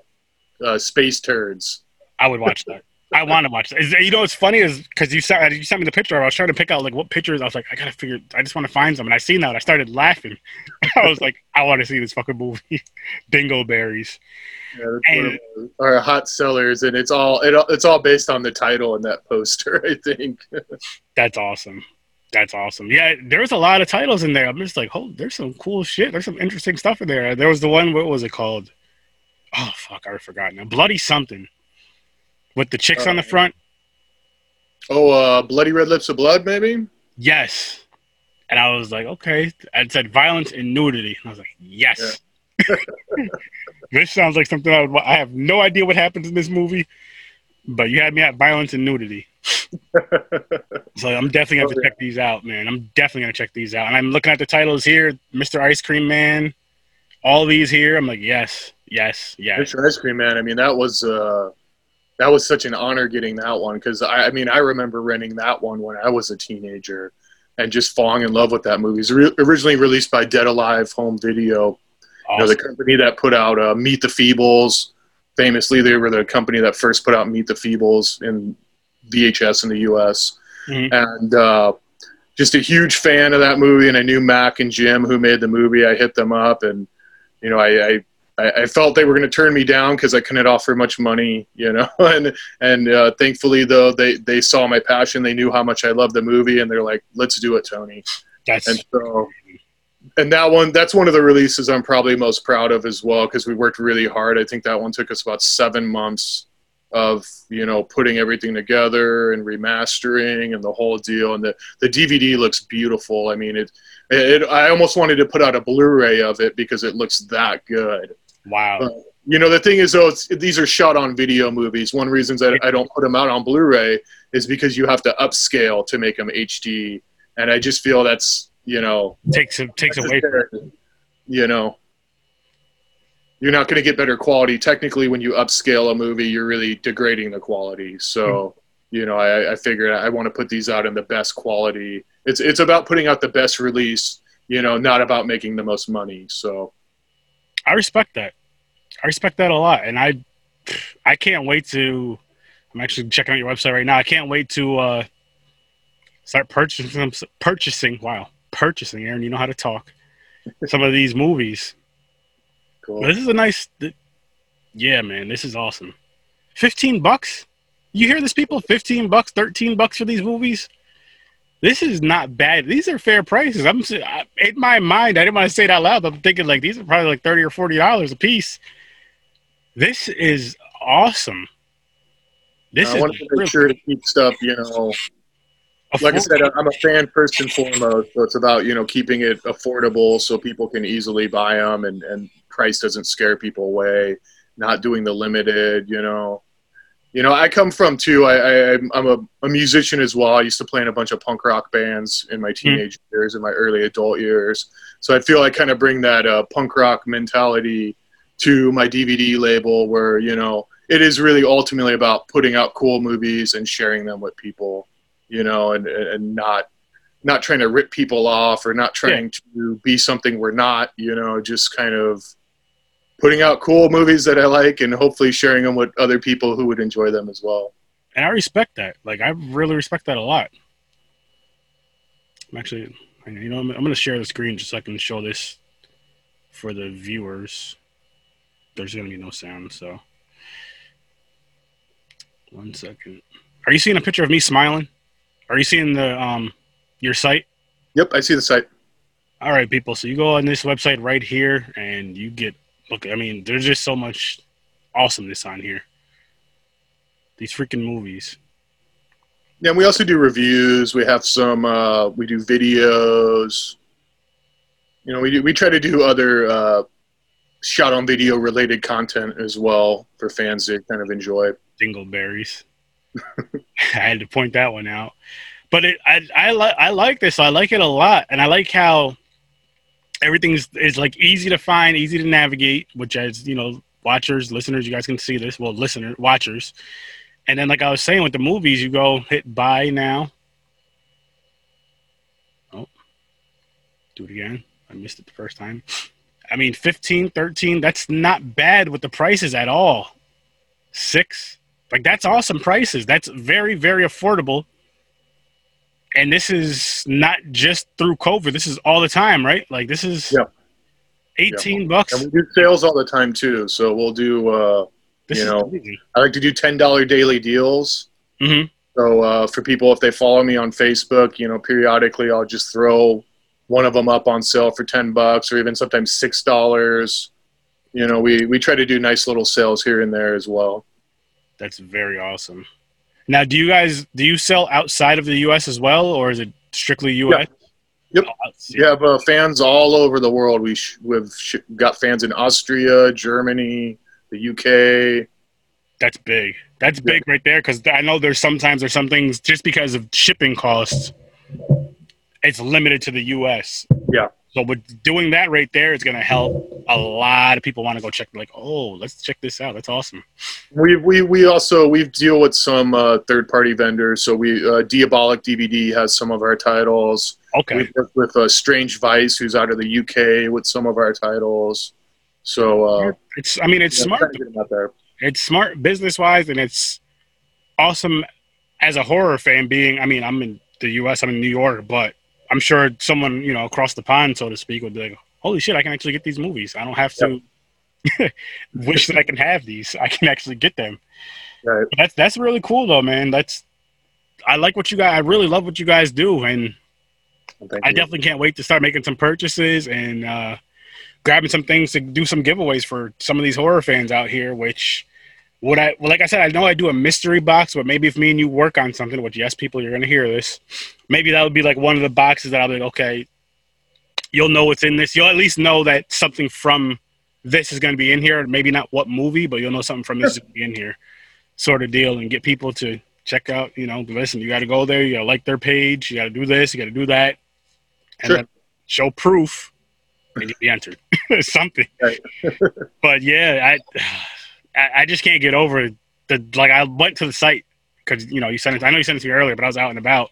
uh, space turds. I would watch that. I want to watch that. Is, you know, what's funny is because you sent you sent me the picture. I was trying to pick out like what pictures. I was like, I gotta figure. I just want to find some, and I seen that. I started laughing. I was like, I want to see this fucking movie, Dingleberries. Yeah, that's one of our, our hot sellers, and it's all it, it's all based on the title and that poster. I think. That's awesome. That's awesome. Yeah, there's a lot of titles in there. I'm just like, oh, there's some cool shit. There's some interesting stuff in there. There was the one. What was it called? Oh fuck, I forgot now. Bloody something. With the chicks on the Oh. front. Oh, uh, Bloody Red Lips of Blood, maybe. Yes. And I was like, okay. It said violence and nudity. And I was like, yes. this sounds like something I would. I have no idea what happens in this movie, but you had me at violence and nudity. So I'm definitely gonna have to Oh, yeah. check these out, man. I'm definitely gonna check these out. And I'm looking at the titles here, Mr. Ice Cream Man, all these here. I'm like, yes, yes, yes. Mr. Ice Cream Man. I mean, that was uh, that was such an honor getting that one because I, I mean, I remember renting that one when I was a teenager and just falling in love with that movie. It was re- originally released by Dead Alive Home Video, you know, the company that put out uh, Meet the Feebles. Famously, they were the company that first put out Meet the Feebles in VHS in the U.S. Mhm. And uh, just a huge fan of that movie. And I knew Mac and Jim who made the movie. I hit them up, and you know, I I, I I felt they were going to turn me down because I couldn't offer much money, you know. And and uh, thankfully, though, they they saw my passion. They knew how much I loved the movie, and they're like, "Let's do it, Tony." That's And so, and that one, that's one of the releases I'm probably most proud of as well because we worked really hard. I think that one took us about seven months of you know putting everything together and remastering and the whole deal. And the the DVD looks beautiful. I mean, it, it I almost wanted to put out a Blu-ray of it because it looks that good. wow. Uh, You know, the thing is, though, it's, these are shot on video movies. One reason that I don't put them out on Blu-ray is because you have to upscale to make them HD, and I just feel that's you know takes takes away from you know you're not going to get better quality. Technically, when you upscale a movie, you're really degrading the quality. So, you know, I, I figured I want to put these out in the best quality. It's it's about putting out the best release. You know, not about making the most money. So, I respect that. I respect that a lot, and I, I can't wait to. I'm actually checking out your website right now. I can't wait to uh, start purchasing. some- Purchasing. Wow, purchasing. Aaron, you know how to talk. Some of these movies. Cool. This is a nice. th- Yeah, man, this is awesome. Fifteen bucks. You hear this, people? Fifteen bucks, thirteen bucks for these movies. This is not bad. These are fair prices. I'm I- in my mind. I didn't want to say it out loud. But I'm thinking like these are probably like thirty or forty dollars a piece. This is awesome. This I is want to make sure to keep stuff. You know, like I said, I'm a fan first and foremost. So it's about you know keeping it affordable so people can easily buy them, and and price doesn't scare people away. Not doing the limited, you know. You know, I come from too. I, I I'm- I'm a, a musician as well. I used to play in a bunch of punk rock bands in my teenage years and my early adult years. So I feel I kind of bring that uh, punk rock mentality to my DVD label, where you know it is really ultimately about putting out cool movies and sharing them with people, you know, and and not not trying to rip people off or not trying to be something we're not. You know, just kind of putting out cool movies that I like and hopefully sharing them with other people who would enjoy them as well. And I respect that. Like I really respect that a lot. I'm actually, you know, I'm, I'm going to share the screen just so I can show this for the viewers. There's going to be no sound, so one second. Are you seeing a picture of me smiling? Are you seeing the um your site? Yep, I see the site. All right, people. So you go on this website right here, and you get look. I mean, there's just so much awesomeness on here. These freaking movies. Yeah, and we also do reviews. We have some. Uh, we do videos. You know, we do, we try to do other uh, shot on video related content as well for fans to kind of enjoy. Dingleberries. I had to point that one out. But it, I, I like, I like this. I like it a lot, and I like how everything's is like easy to find, easy to navigate. Which, as you know, watchers, listeners, you guys can see this. Well, listener, watchers, and then like I was saying with the movies, you go hit buy now. Oh, do it again. I missed it the first time. I mean, 15, 13, that's not bad with the prices at all. Six, like that's awesome prices. That's very, very affordable. And this is not just through COVID. This is all the time, right? Like this is Yeah. 18 Yeah. bucks. And we do sales all the time too. So we'll do. Uh, This you know, crazy. I like to do ten dollar daily deals. Mhm. So uh, for people, if they follow me on Facebook, you know, periodically I'll just throw one of them up on sale for ten bucks, or even sometimes six dollars. You know, we we try to do nice little sales here and there as well. That's very awesome. Now, do you guys do you sell outside of the U.S. as well, or is it strictly U.S.? Yep. Oh, We have uh, fans all over the world. We sh- we've sh- got fans in Austria, Germany, the UK. That's big. That's big right there because I know there's sometimes there's some things just because of shipping costs, it's limited to the U.S. Yeah. So with doing that right there, it's gonna help a lot of people want to go check. Like, oh, let's check this out. That's awesome. We we we also we deal with some uh, third party vendors. So we uh, Diabolik DVD has some of our titles. Okay. We work with uh, Strange Vice, who's out of the UK, with some of our titles. So uh, It's. I mean, it's yeah, smart. trying to get them out there. It's smart business wise, and it's awesome as a horror fan. Being, I mean, I'm in the U.S. I'm in New York, but I'm sure someone you know across the pond, so to speak, would be like, "Holy shit! I can actually get these movies. I don't have to wish that I can have these. I can actually get them." Right. But that's that's really cool though, man. That's I like what you guys. I really love what you guys do, and Well, I you. definitely can't wait to start making some purchases and uh, grabbing some things to do some giveaways for some of these horror fans out here. Which would I? Well, like I said, I know I do a mystery box, but maybe if me and you work on something, which yes, people, you're gonna hear this. Maybe that would be like one of the boxes that I'll be like, okay, you'll know what's in this. You'll at least know that something from this is gonna be in here. Maybe not what movie, but you'll know something from this is gonna be in here, sort of deal, and get people to check out. You know, listen, you got to go there. You got to like their page. You got to do this. You got to do that and Sure. then show proof and you'll be entered something but yeah I, I just can't get over the like i went to the site because you know you sent it i know you sent it to me earlier but i was out and about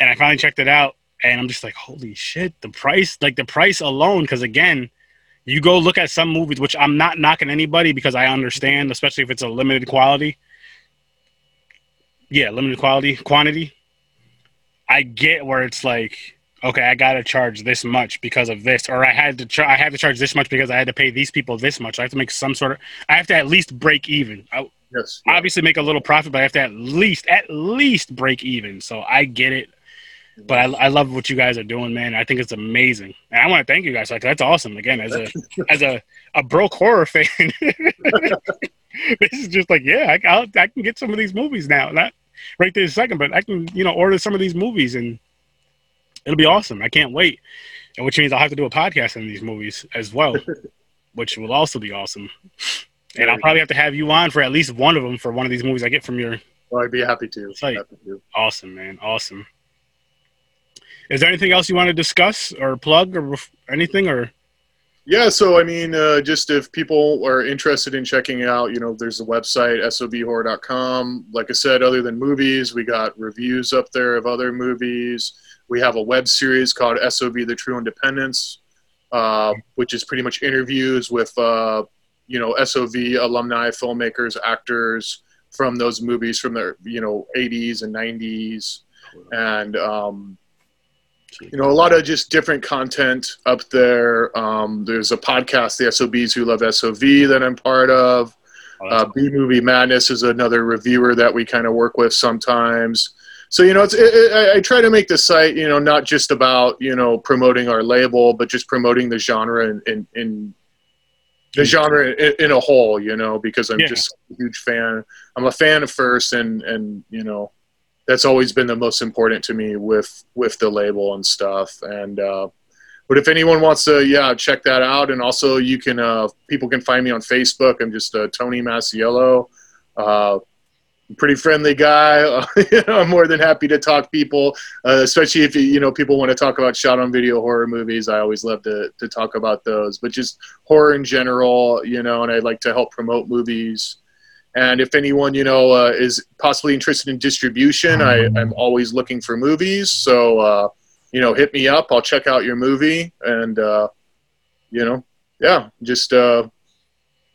and i finally checked it out and i'm just like holy shit the price like the price alone because again you go look at some movies which i'm not knocking anybody because i understand especially if it's a limited quality. Yeah limited quality quantity. I get where it's like okay, I gotta charge this much because of this, or I had to char- I have to charge this much because I had to pay these people this much. I have to make some sort of I have to at least break even. I Yes. obviously make a little profit, but I have to at least at least break even. So I get it. But I, I love what you guys are doing, man. I think it's amazing, and I want to thank you guys. Like that's awesome. Again, as a as a, a broke horror fan, this is just like yeah, I, I'll, I can get some of these movies now. Not right this second, but I can you know order some of these movies and it'll be awesome. I can't wait. And which means I'll have to do a podcast on these movies as well, which will also be awesome. And I'll probably have to have you on for at least one of them for one of these movies I get from your Well, I'd be happy to. Site. Happy to. awesome, man. Awesome. Is there anything else you want to discuss or plug or anything or Yeah, so I mean, uh, just if people are interested in checking out, you know, there's a website, sovhorror.com. Like I said, other than movies, we got reviews up there of other movies. We have a web series called SOB The True Independence, uh, which is pretty much interviews with, uh, you know, SOV alumni, filmmakers, actors from those movies from the, you know, 80s and 90s. And, um, you know, a lot of just different content up there. Um, there's a podcast, the SOBs Who Love SOV, that I'm part of. Oh, Uh, B Movie Madness is another reviewer that we kind of work with sometimes. So you know, it's it, it, I- I try to make the site you know not just about you know promoting our label, but just promoting the genre in in, in the genre in, in a whole. You know, because I'm Yeah. just a huge fan. I'm a fan of first, and and you know, that's always been the most important to me with with the label and stuff. And uh, but if anyone wants to, yeah, check that out. And also, you can uh, people can find me on Facebook. I'm just uh, Tony Masiello. Uh, pretty friendly guy. I'm more than happy to talk people, uh, especially if you know people want to talk about shot on video horror movies. I always love to to talk about those, but just horror in general, you know. And I'd like to help promote movies. And if anyone you know uh, is possibly interested in distribution, I, I'm always looking for movies. So uh, you know, hit me up. I'll check out your movie, and uh, you know, yeah, just uh,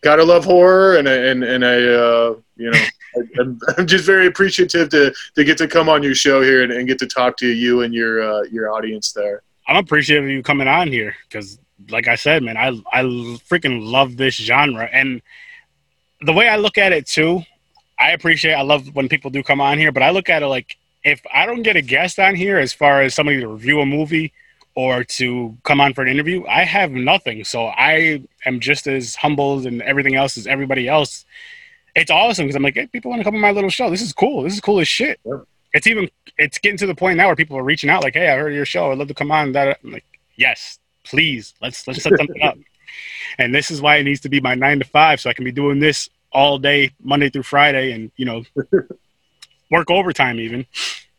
gotta love horror, and and and I, uh, you know, I- I'm, I'm just very appreciative to to get to come on your show here and, and get to talk to you and your uh, your audience there. I'm appreciative of you coming on here because, like I said, man, I I freaking love this genre, and the way I look at it too, I appreciate. I love when people do come on here, but I look at it like if I don't get a guest on here, as far as somebody to review a movie or to come on for an interview, I have nothing. So I am just as humbled and everything else as everybody else. It's awesome because I'm like, hey, people want to come on my little show. This is cool. This is cool as shit. It's even it's getting to the point now where people are reaching out like, hey, I heard your show. I'd love to come on. That I'm like, yes, please. Let's let's set something up. And this is why it needs to be my nine to five, so I can be doing this all day, Monday through Friday, and you know, work overtime even.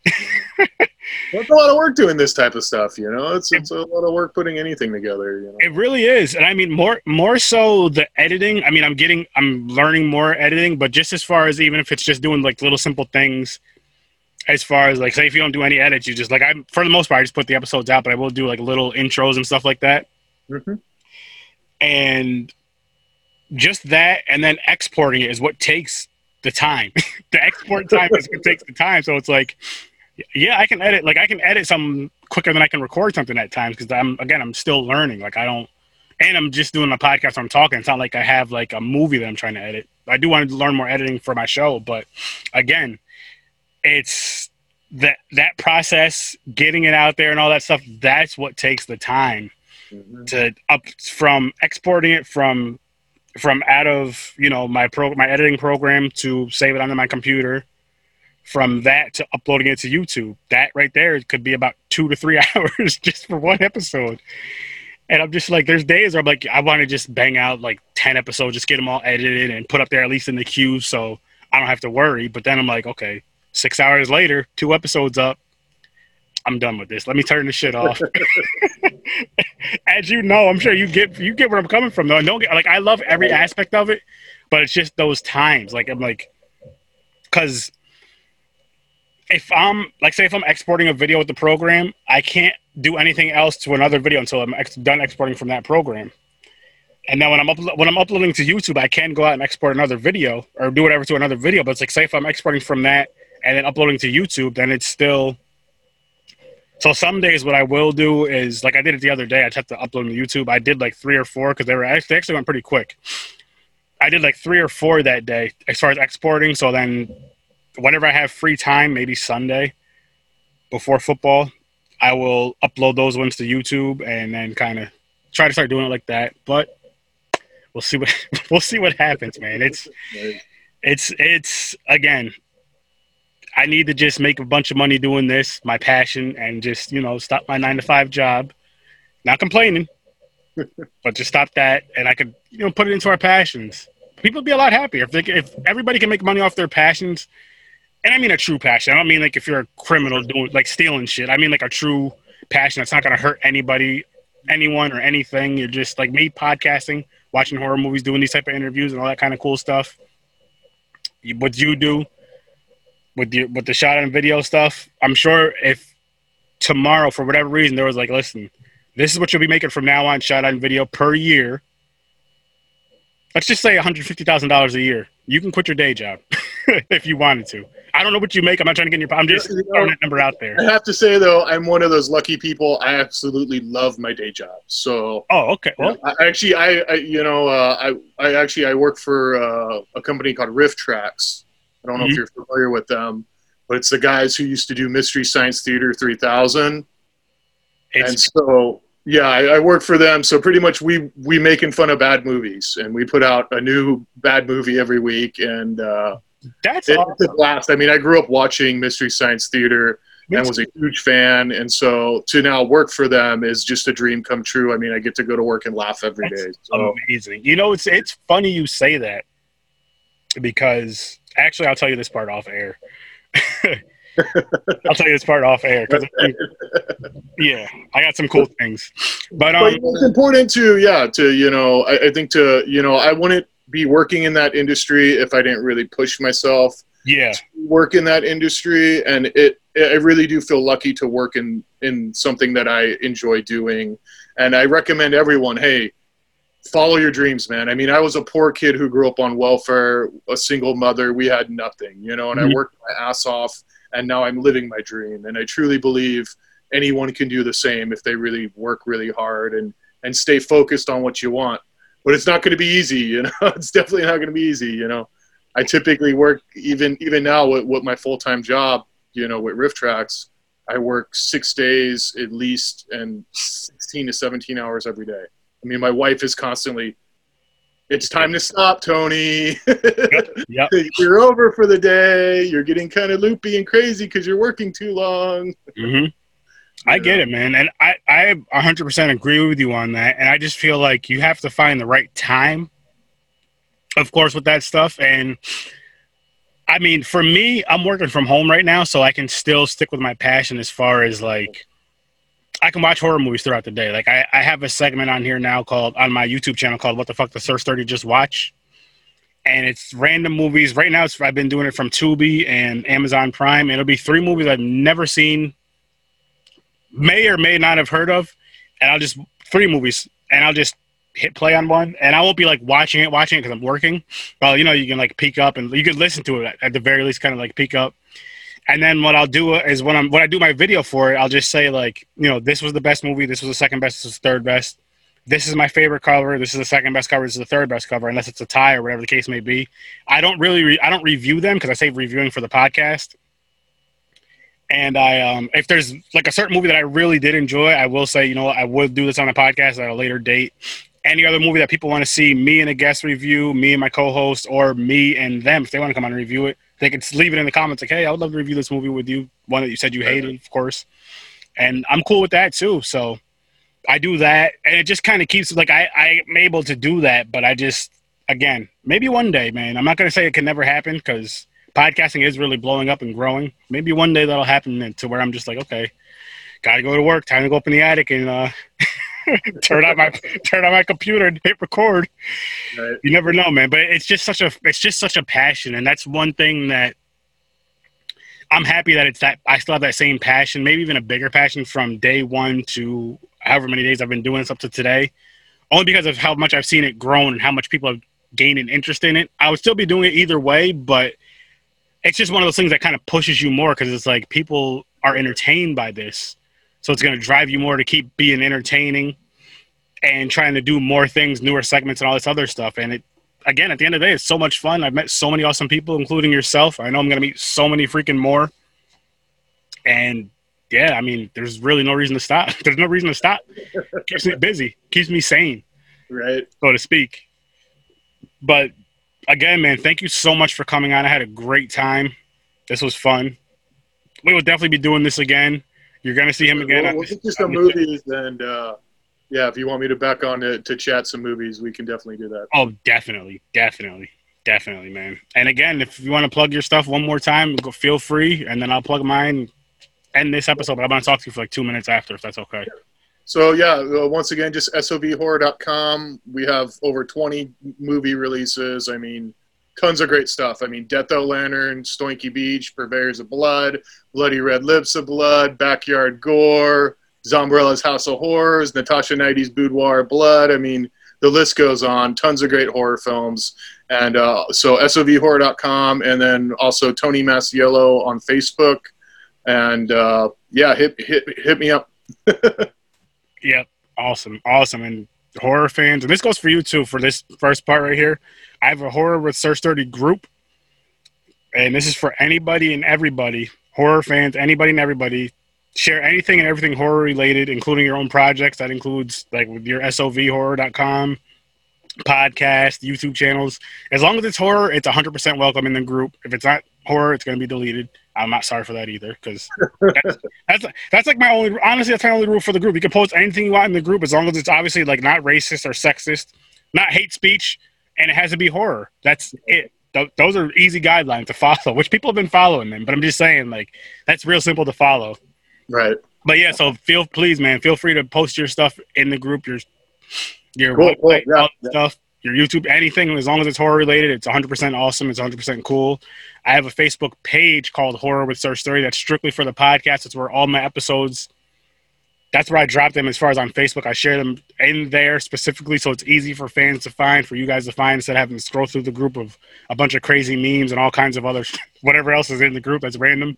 It's a lot of work doing this type of stuff. You know, it's it's a lot of work putting anything together. You know, It really is, and I mean more more so the editing. I mean, I'm getting, I'm learning more editing, but just as far as even if it's just doing like little simple things, as far as like say if you don't do any edits, you just like I for the most part I just put the episodes out, but I will do like little intros and stuff like that, Mhm. and just that, and then exporting it is what takes the time. the export time is what takes the time. So it's like, yeah, I can edit. Like I can edit some quicker than I can record something at times because I'm again I'm still learning. Like I don't and I'm just doing a podcast. I'm talking. It's not like I have like a movie that I'm trying to edit. I do want to learn more editing for my show, but again, it's that that process, getting it out there, and all that stuff. That's what takes the time Mhm. to up from exporting it from from out of you know my pro my editing program to save it onto my computer. From that to uploading it to YouTube, that right there could be about two to three hours just for one episode. And I'm just like, there's days where I'm like, I want to just bang out like 10 episodes, just get them all edited and put up there at least in the queue so I don't have to worry. But then I'm like, okay, six hours later, two episodes up. I'm done with this. Let me turn the shit off. As you know, I'm sure you get you get where I'm coming from though. And don't get like I love every aspect of it, but it's just those times. Like I'm like, because if I'm like say if I'm exporting a video with the program, I can't do anything else to another video until I'm ex- done exporting from that program. And then when I'm uplo- when I'm uploading to YouTube, I can go out and export another video or do whatever to another video. But it's like say if I'm exporting from that and then uploading to YouTube, then it's still. So some days what I will do is like I did it the other day. I had to upload to YouTube. I did like three or four because they were actually, they actually went pretty quick. I did like three or four that day as far as exporting. So then whenever I have free time, maybe Sunday before football, I will upload those ones to YouTube and then kind of try to start doing it like that. But we'll see what we'll see what happens, man. It's it's it's again. I need to just make a bunch of money doing this, my passion, and just you know stop my nine to five job. Not complaining, but just stop that, and I could you know put it into our passions. People would be a lot happier if they, if everybody can make money off their passions and I mean a true passion. I don't mean like if you're a criminal doing like stealing shit. I mean like a true passion that's not to hurt anybody anyone or anything. You're just like me podcasting, watching horror movies, doing these type of interviews and all that kind of cool stuff. What you do with your with the shot on video stuff, I'm sure if tomorrow for whatever reason there was like, listen, this is what you'll be making from now on, shot on video per year. Let's just say $150,000 a year. You can quit your day job if you wanted to. I don't know what you make. I'm not trying to get in your. I'm just You know, throwing that number out there. I have to say though, I'm one of those lucky people. I absolutely love my day job. So Oh, okay. Well, I, actually, I, I you know, uh, I, I actually I work for uh, a company called RiffTrax. I don't know Mhm. if you're familiar with them, but it's the guys who used to do Mystery Science Theater 3000. and so yeah, I, I work for them. So pretty much we we making fun of bad movies, and we put out a new bad movie every week, and uh, that's it, awesome. it's a blast. I mean, I grew up watching Mystery Science Theater Me and was a huge fan, and so to now work for them is just a dream come true. I mean, I get to go to work and laugh every day. That's So amazing. You know, it's it's funny you say that because actually, I'll tell you this part off air. I'll tell you this part off air because yeah, I got some cool things. But but um, it's important to yeah to you know I, I think to you know I wouldn't be working in that industry if I didn't really push myself yeah, work in that industry. And it I really do feel lucky to work in in something that I enjoy doing. And I recommend everyone hey follow your dreams man. I mean I was a poor kid who grew up on welfare a single mother. We had nothing you know and Mhm. I worked my ass off and now I'm living my dream. And I truly believe anyone can do the same if they really work really hard and and stay focused on what you want but it's not going to be easy you know it's definitely not going to be easy you know I typically work even even now with, with my full time job, you know, with RiffTrax, I work six days at least and sixteen to seventeen hours every day. I mean, my wife is constantly, "It's time to stop, Tony. yep. you're over for the day. You're getting kind of loopy and crazy because you're working too long." hmm I get it, man, and I I 100% agree with you on that. And I just feel like you have to find the right time, of course, with that stuff. And I mean, for me, I'm working from home right now, so I can still stick with my passion as far as like I can watch horror movies throughout the day. Like I, I have a segment on here now called on my YouTube channel called "What the Fuck the Sir Sturdy Just Watch." And it's random movies. Right now, it's, I've been doing it from Tubi and Amazon Prime. It'll be three movies I've never seen may or may not have heard of, and I'll just three movies, and I'll just hit play on one, and I won't be like watching it, watching it because I'm working. Well, you know, you can like peek up and you can listen to it at, the very least, kind of like peek up. And then what I'll do is when I'm when I do my video for it, I'll just say like, you know, this was the best movie, this was the second best, this was third best. This is my favorite cover. This is the second best cover. This is the third best cover, unless it's a tie or whatever the case may be. I don't really, re- I don't review them because I save reviewing for the podcast and I um if there's like a certain movie that I really did enjoy, I will say, you know, I would do this on a podcast at a later date. Any other movie that people want to see me and a guest review, me and my co-host, or me and them, if they want to come on and review it, they can leave it in the comments like, hey, I would love to review this movie with you. One that you said you hated, of course. And I'm cool with that too. So I do that, and it just kind of keeps like I I'm able to do that, but I just again maybe one day, man. I'm not gonna say it can never happen because podcasting is really blowing up and growing. Maybe one day that'll happen to where I'm just like, okay, gotta go to work. Time to go up in the attic and uh, turn on my turn on my computer and hit record. Right? You never know, man. But it's just such a it's just such a passion, and that's one thing that I'm happy that it's that I still have that same passion, maybe even a bigger passion from day one to however many days I've been doing this up to today. Only because of how much I've seen it grown and how much people have gained an interest in it. I would still be doing it either way, but it's just one of those things that kind of pushes you more because it's like people are entertained by this. So it's going to drive you more to keep being entertaining and trying to do more things, newer segments, and all this other stuff. And it, again, at the end of the day, it's so much fun. I've met so many awesome people, including yourself. I know I'm going to meet so many freaking more. And yeah, I mean, there's really no reason to stop. There's no reason to stop. Keeps me busy, keeps me sane Right? so to speak. But again, man, thank you so much for coming on. I had a great time. This was fun. We will definitely be doing this again. You're gonna see him again. We'll, we'll get to some movies, and uh, yeah, if you want me to back on to, to chat some movies, we can definitely do that. Oh, definitely, definitely, definitely, man. And again, if you want to plug your stuff one more time, go feel free, and then I'll plug mine. End this episode, but I'm gonna talk to you for like two minutes after, if that's okay. So yeah, uh, once again, just sovhorror.com. We have over 20 movie releases. I mean, tons of great stuff. I mean, Death Lantern, Stoinky Beach, Purveyors of Blood, Bloody Red Lips of Blood, Backyard Gore, Zombrella's House of Horrors, Natasha Knighty's Boudoir Blood. I mean, the list goes on. Tons of great horror films. And uh, so sovhorror.com and then also Tony Masiello on Facebook. And uh, yeah, hit, hit, hit me up. Yep. Awesome. Awesome. And horror fans, and this goes for you too for this first part right here. I have a horror with Sir Sturdy group. And this is for anybody and everybody, horror fans, anybody and everybody. Share anything and everything horror related, including your own projects. That includes like with your SOVhorror.com podcast, YouTube channels. As long as it's horror, it's 100% welcome in the group. If it's not horror, it's going to be deleted. I'm not sorry for that either because that's, that's that's like my only honestly that's my only rule for the group. You can post anything you want in the group as long as it's obviously like not racist or sexist, not hate speech, and it has to be horror. That's it. Th- those are easy guidelines to follow, which people have been following them. But I'm just saying, like that's real simple to follow. Right. But yeah, so feel please, man, feel free to post your stuff in the group. Your your Cool, cool, yeah, yeah. stuff, your YouTube, anything as long as it's horror related, it's 100 percent awesome. It's 100 percent cool. I have a Facebook page called Horror with Sir Sturdy that's strictly for the podcast. It's where all my episodes. That's where I drop them as far as on Facebook. I share them in there specifically so it's easy for fans to find, for you guys to find instead of having to scroll through the group of a bunch of crazy memes and all kinds of other whatever else is in the group that's random.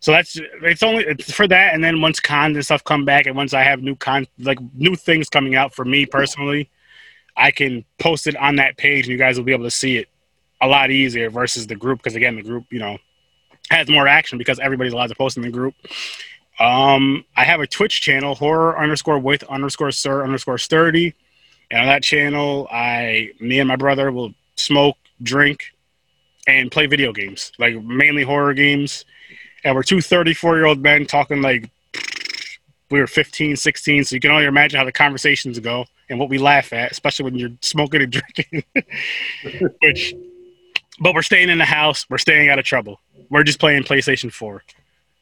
So that's it's only it's for that, and then once cons and stuff come back, and once I have new con like new things coming out for me personally, I can post it on that page, and you guys will be able to see it a lot easier versus the group because again, the group you know has more action because everybody's allowed to post in the group. Um, I have a Twitch channel, horror underscore with underscore sir underscore sturdy, and on that channel, I me and my brother will smoke, drink, and play video games, like mainly horror games and we're two 34 year old men talking like we were 15 16 so you can only imagine how the conversations go and what we laugh at especially when you're smoking and drinking which but we're staying in the house we're staying out of trouble we're just playing playstation 4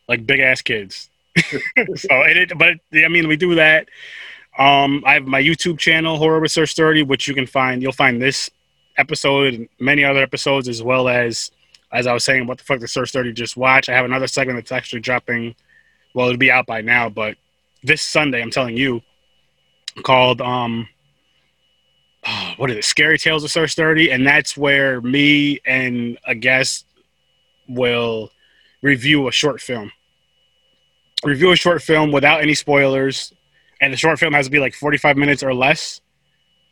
like big ass kids so it, but i mean we do that um i have my youtube channel horror with Sir Sturdy which you can find you'll find this episode and many other episodes as well as as I was saying, what the fuck the Sir Sturdy just watch. I have another segment that's actually dropping. Well, it'll be out by now, but this Sunday, I'm telling you, called um, what is it? Scary Tales of Sir Sturdy, and that's where me and a guest will review a short film. Review a short film without any spoilers, and the short film has to be like 45 minutes or less.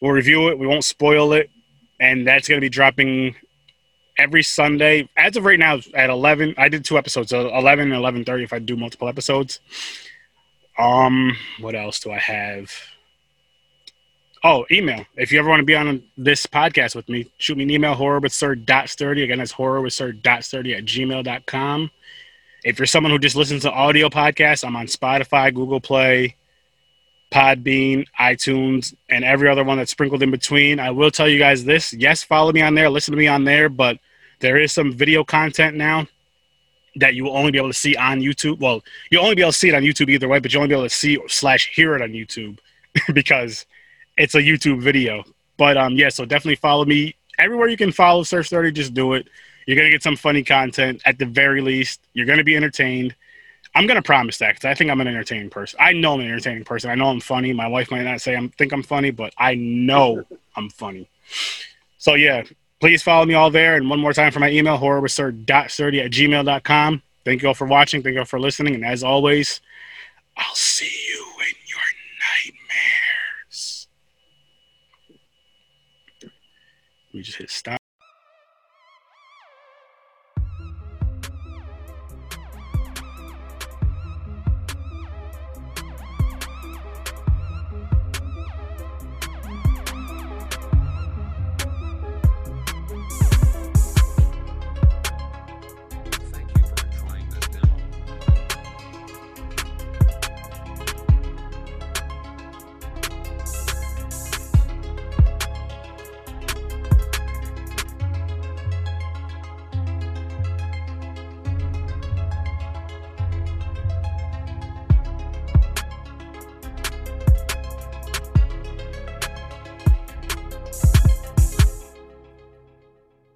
We'll review it. We won't spoil it, and that's going to be dropping every Sunday. As of right now, at eleven, I did two episodes, so eleven and eleven thirty. If I do multiple episodes, um, what else do I have? Oh, email. If you ever want to be on this podcast with me, shoot me an email, horror with sir dot sturdy. Again, that's horror with sir dot sturdy at gmail.com. If you're someone who just listens to audio podcasts, I'm on Spotify, Google Play, Podbean, iTunes, and every other one that's sprinkled in between. I will tell you guys this. Yes, follow me on there, listen to me on there, but there is some video content now that you will only be able to see on YouTube. Well, you'll only be able to see it on YouTube either way, but you'll only be able to see slash hear it on YouTube because it's a YouTube video. But um, yeah, so definitely follow me everywhere you can follow Sir Sturdy. Just do it. You're gonna get some funny content at the very least. You're gonna be entertained. I'm gonna promise that because I think I'm an entertaining person. I know I'm an entertaining person. I know I'm funny. My wife might not say I think I'm funny, but I know I'm funny. So yeah, please follow me all there. And one more time for my email, horrorwithsir.sturdy at gmail.com. Thank you all for watching. Thank you all for listening. And as always, I'll see you in your nightmares. We just hit stop.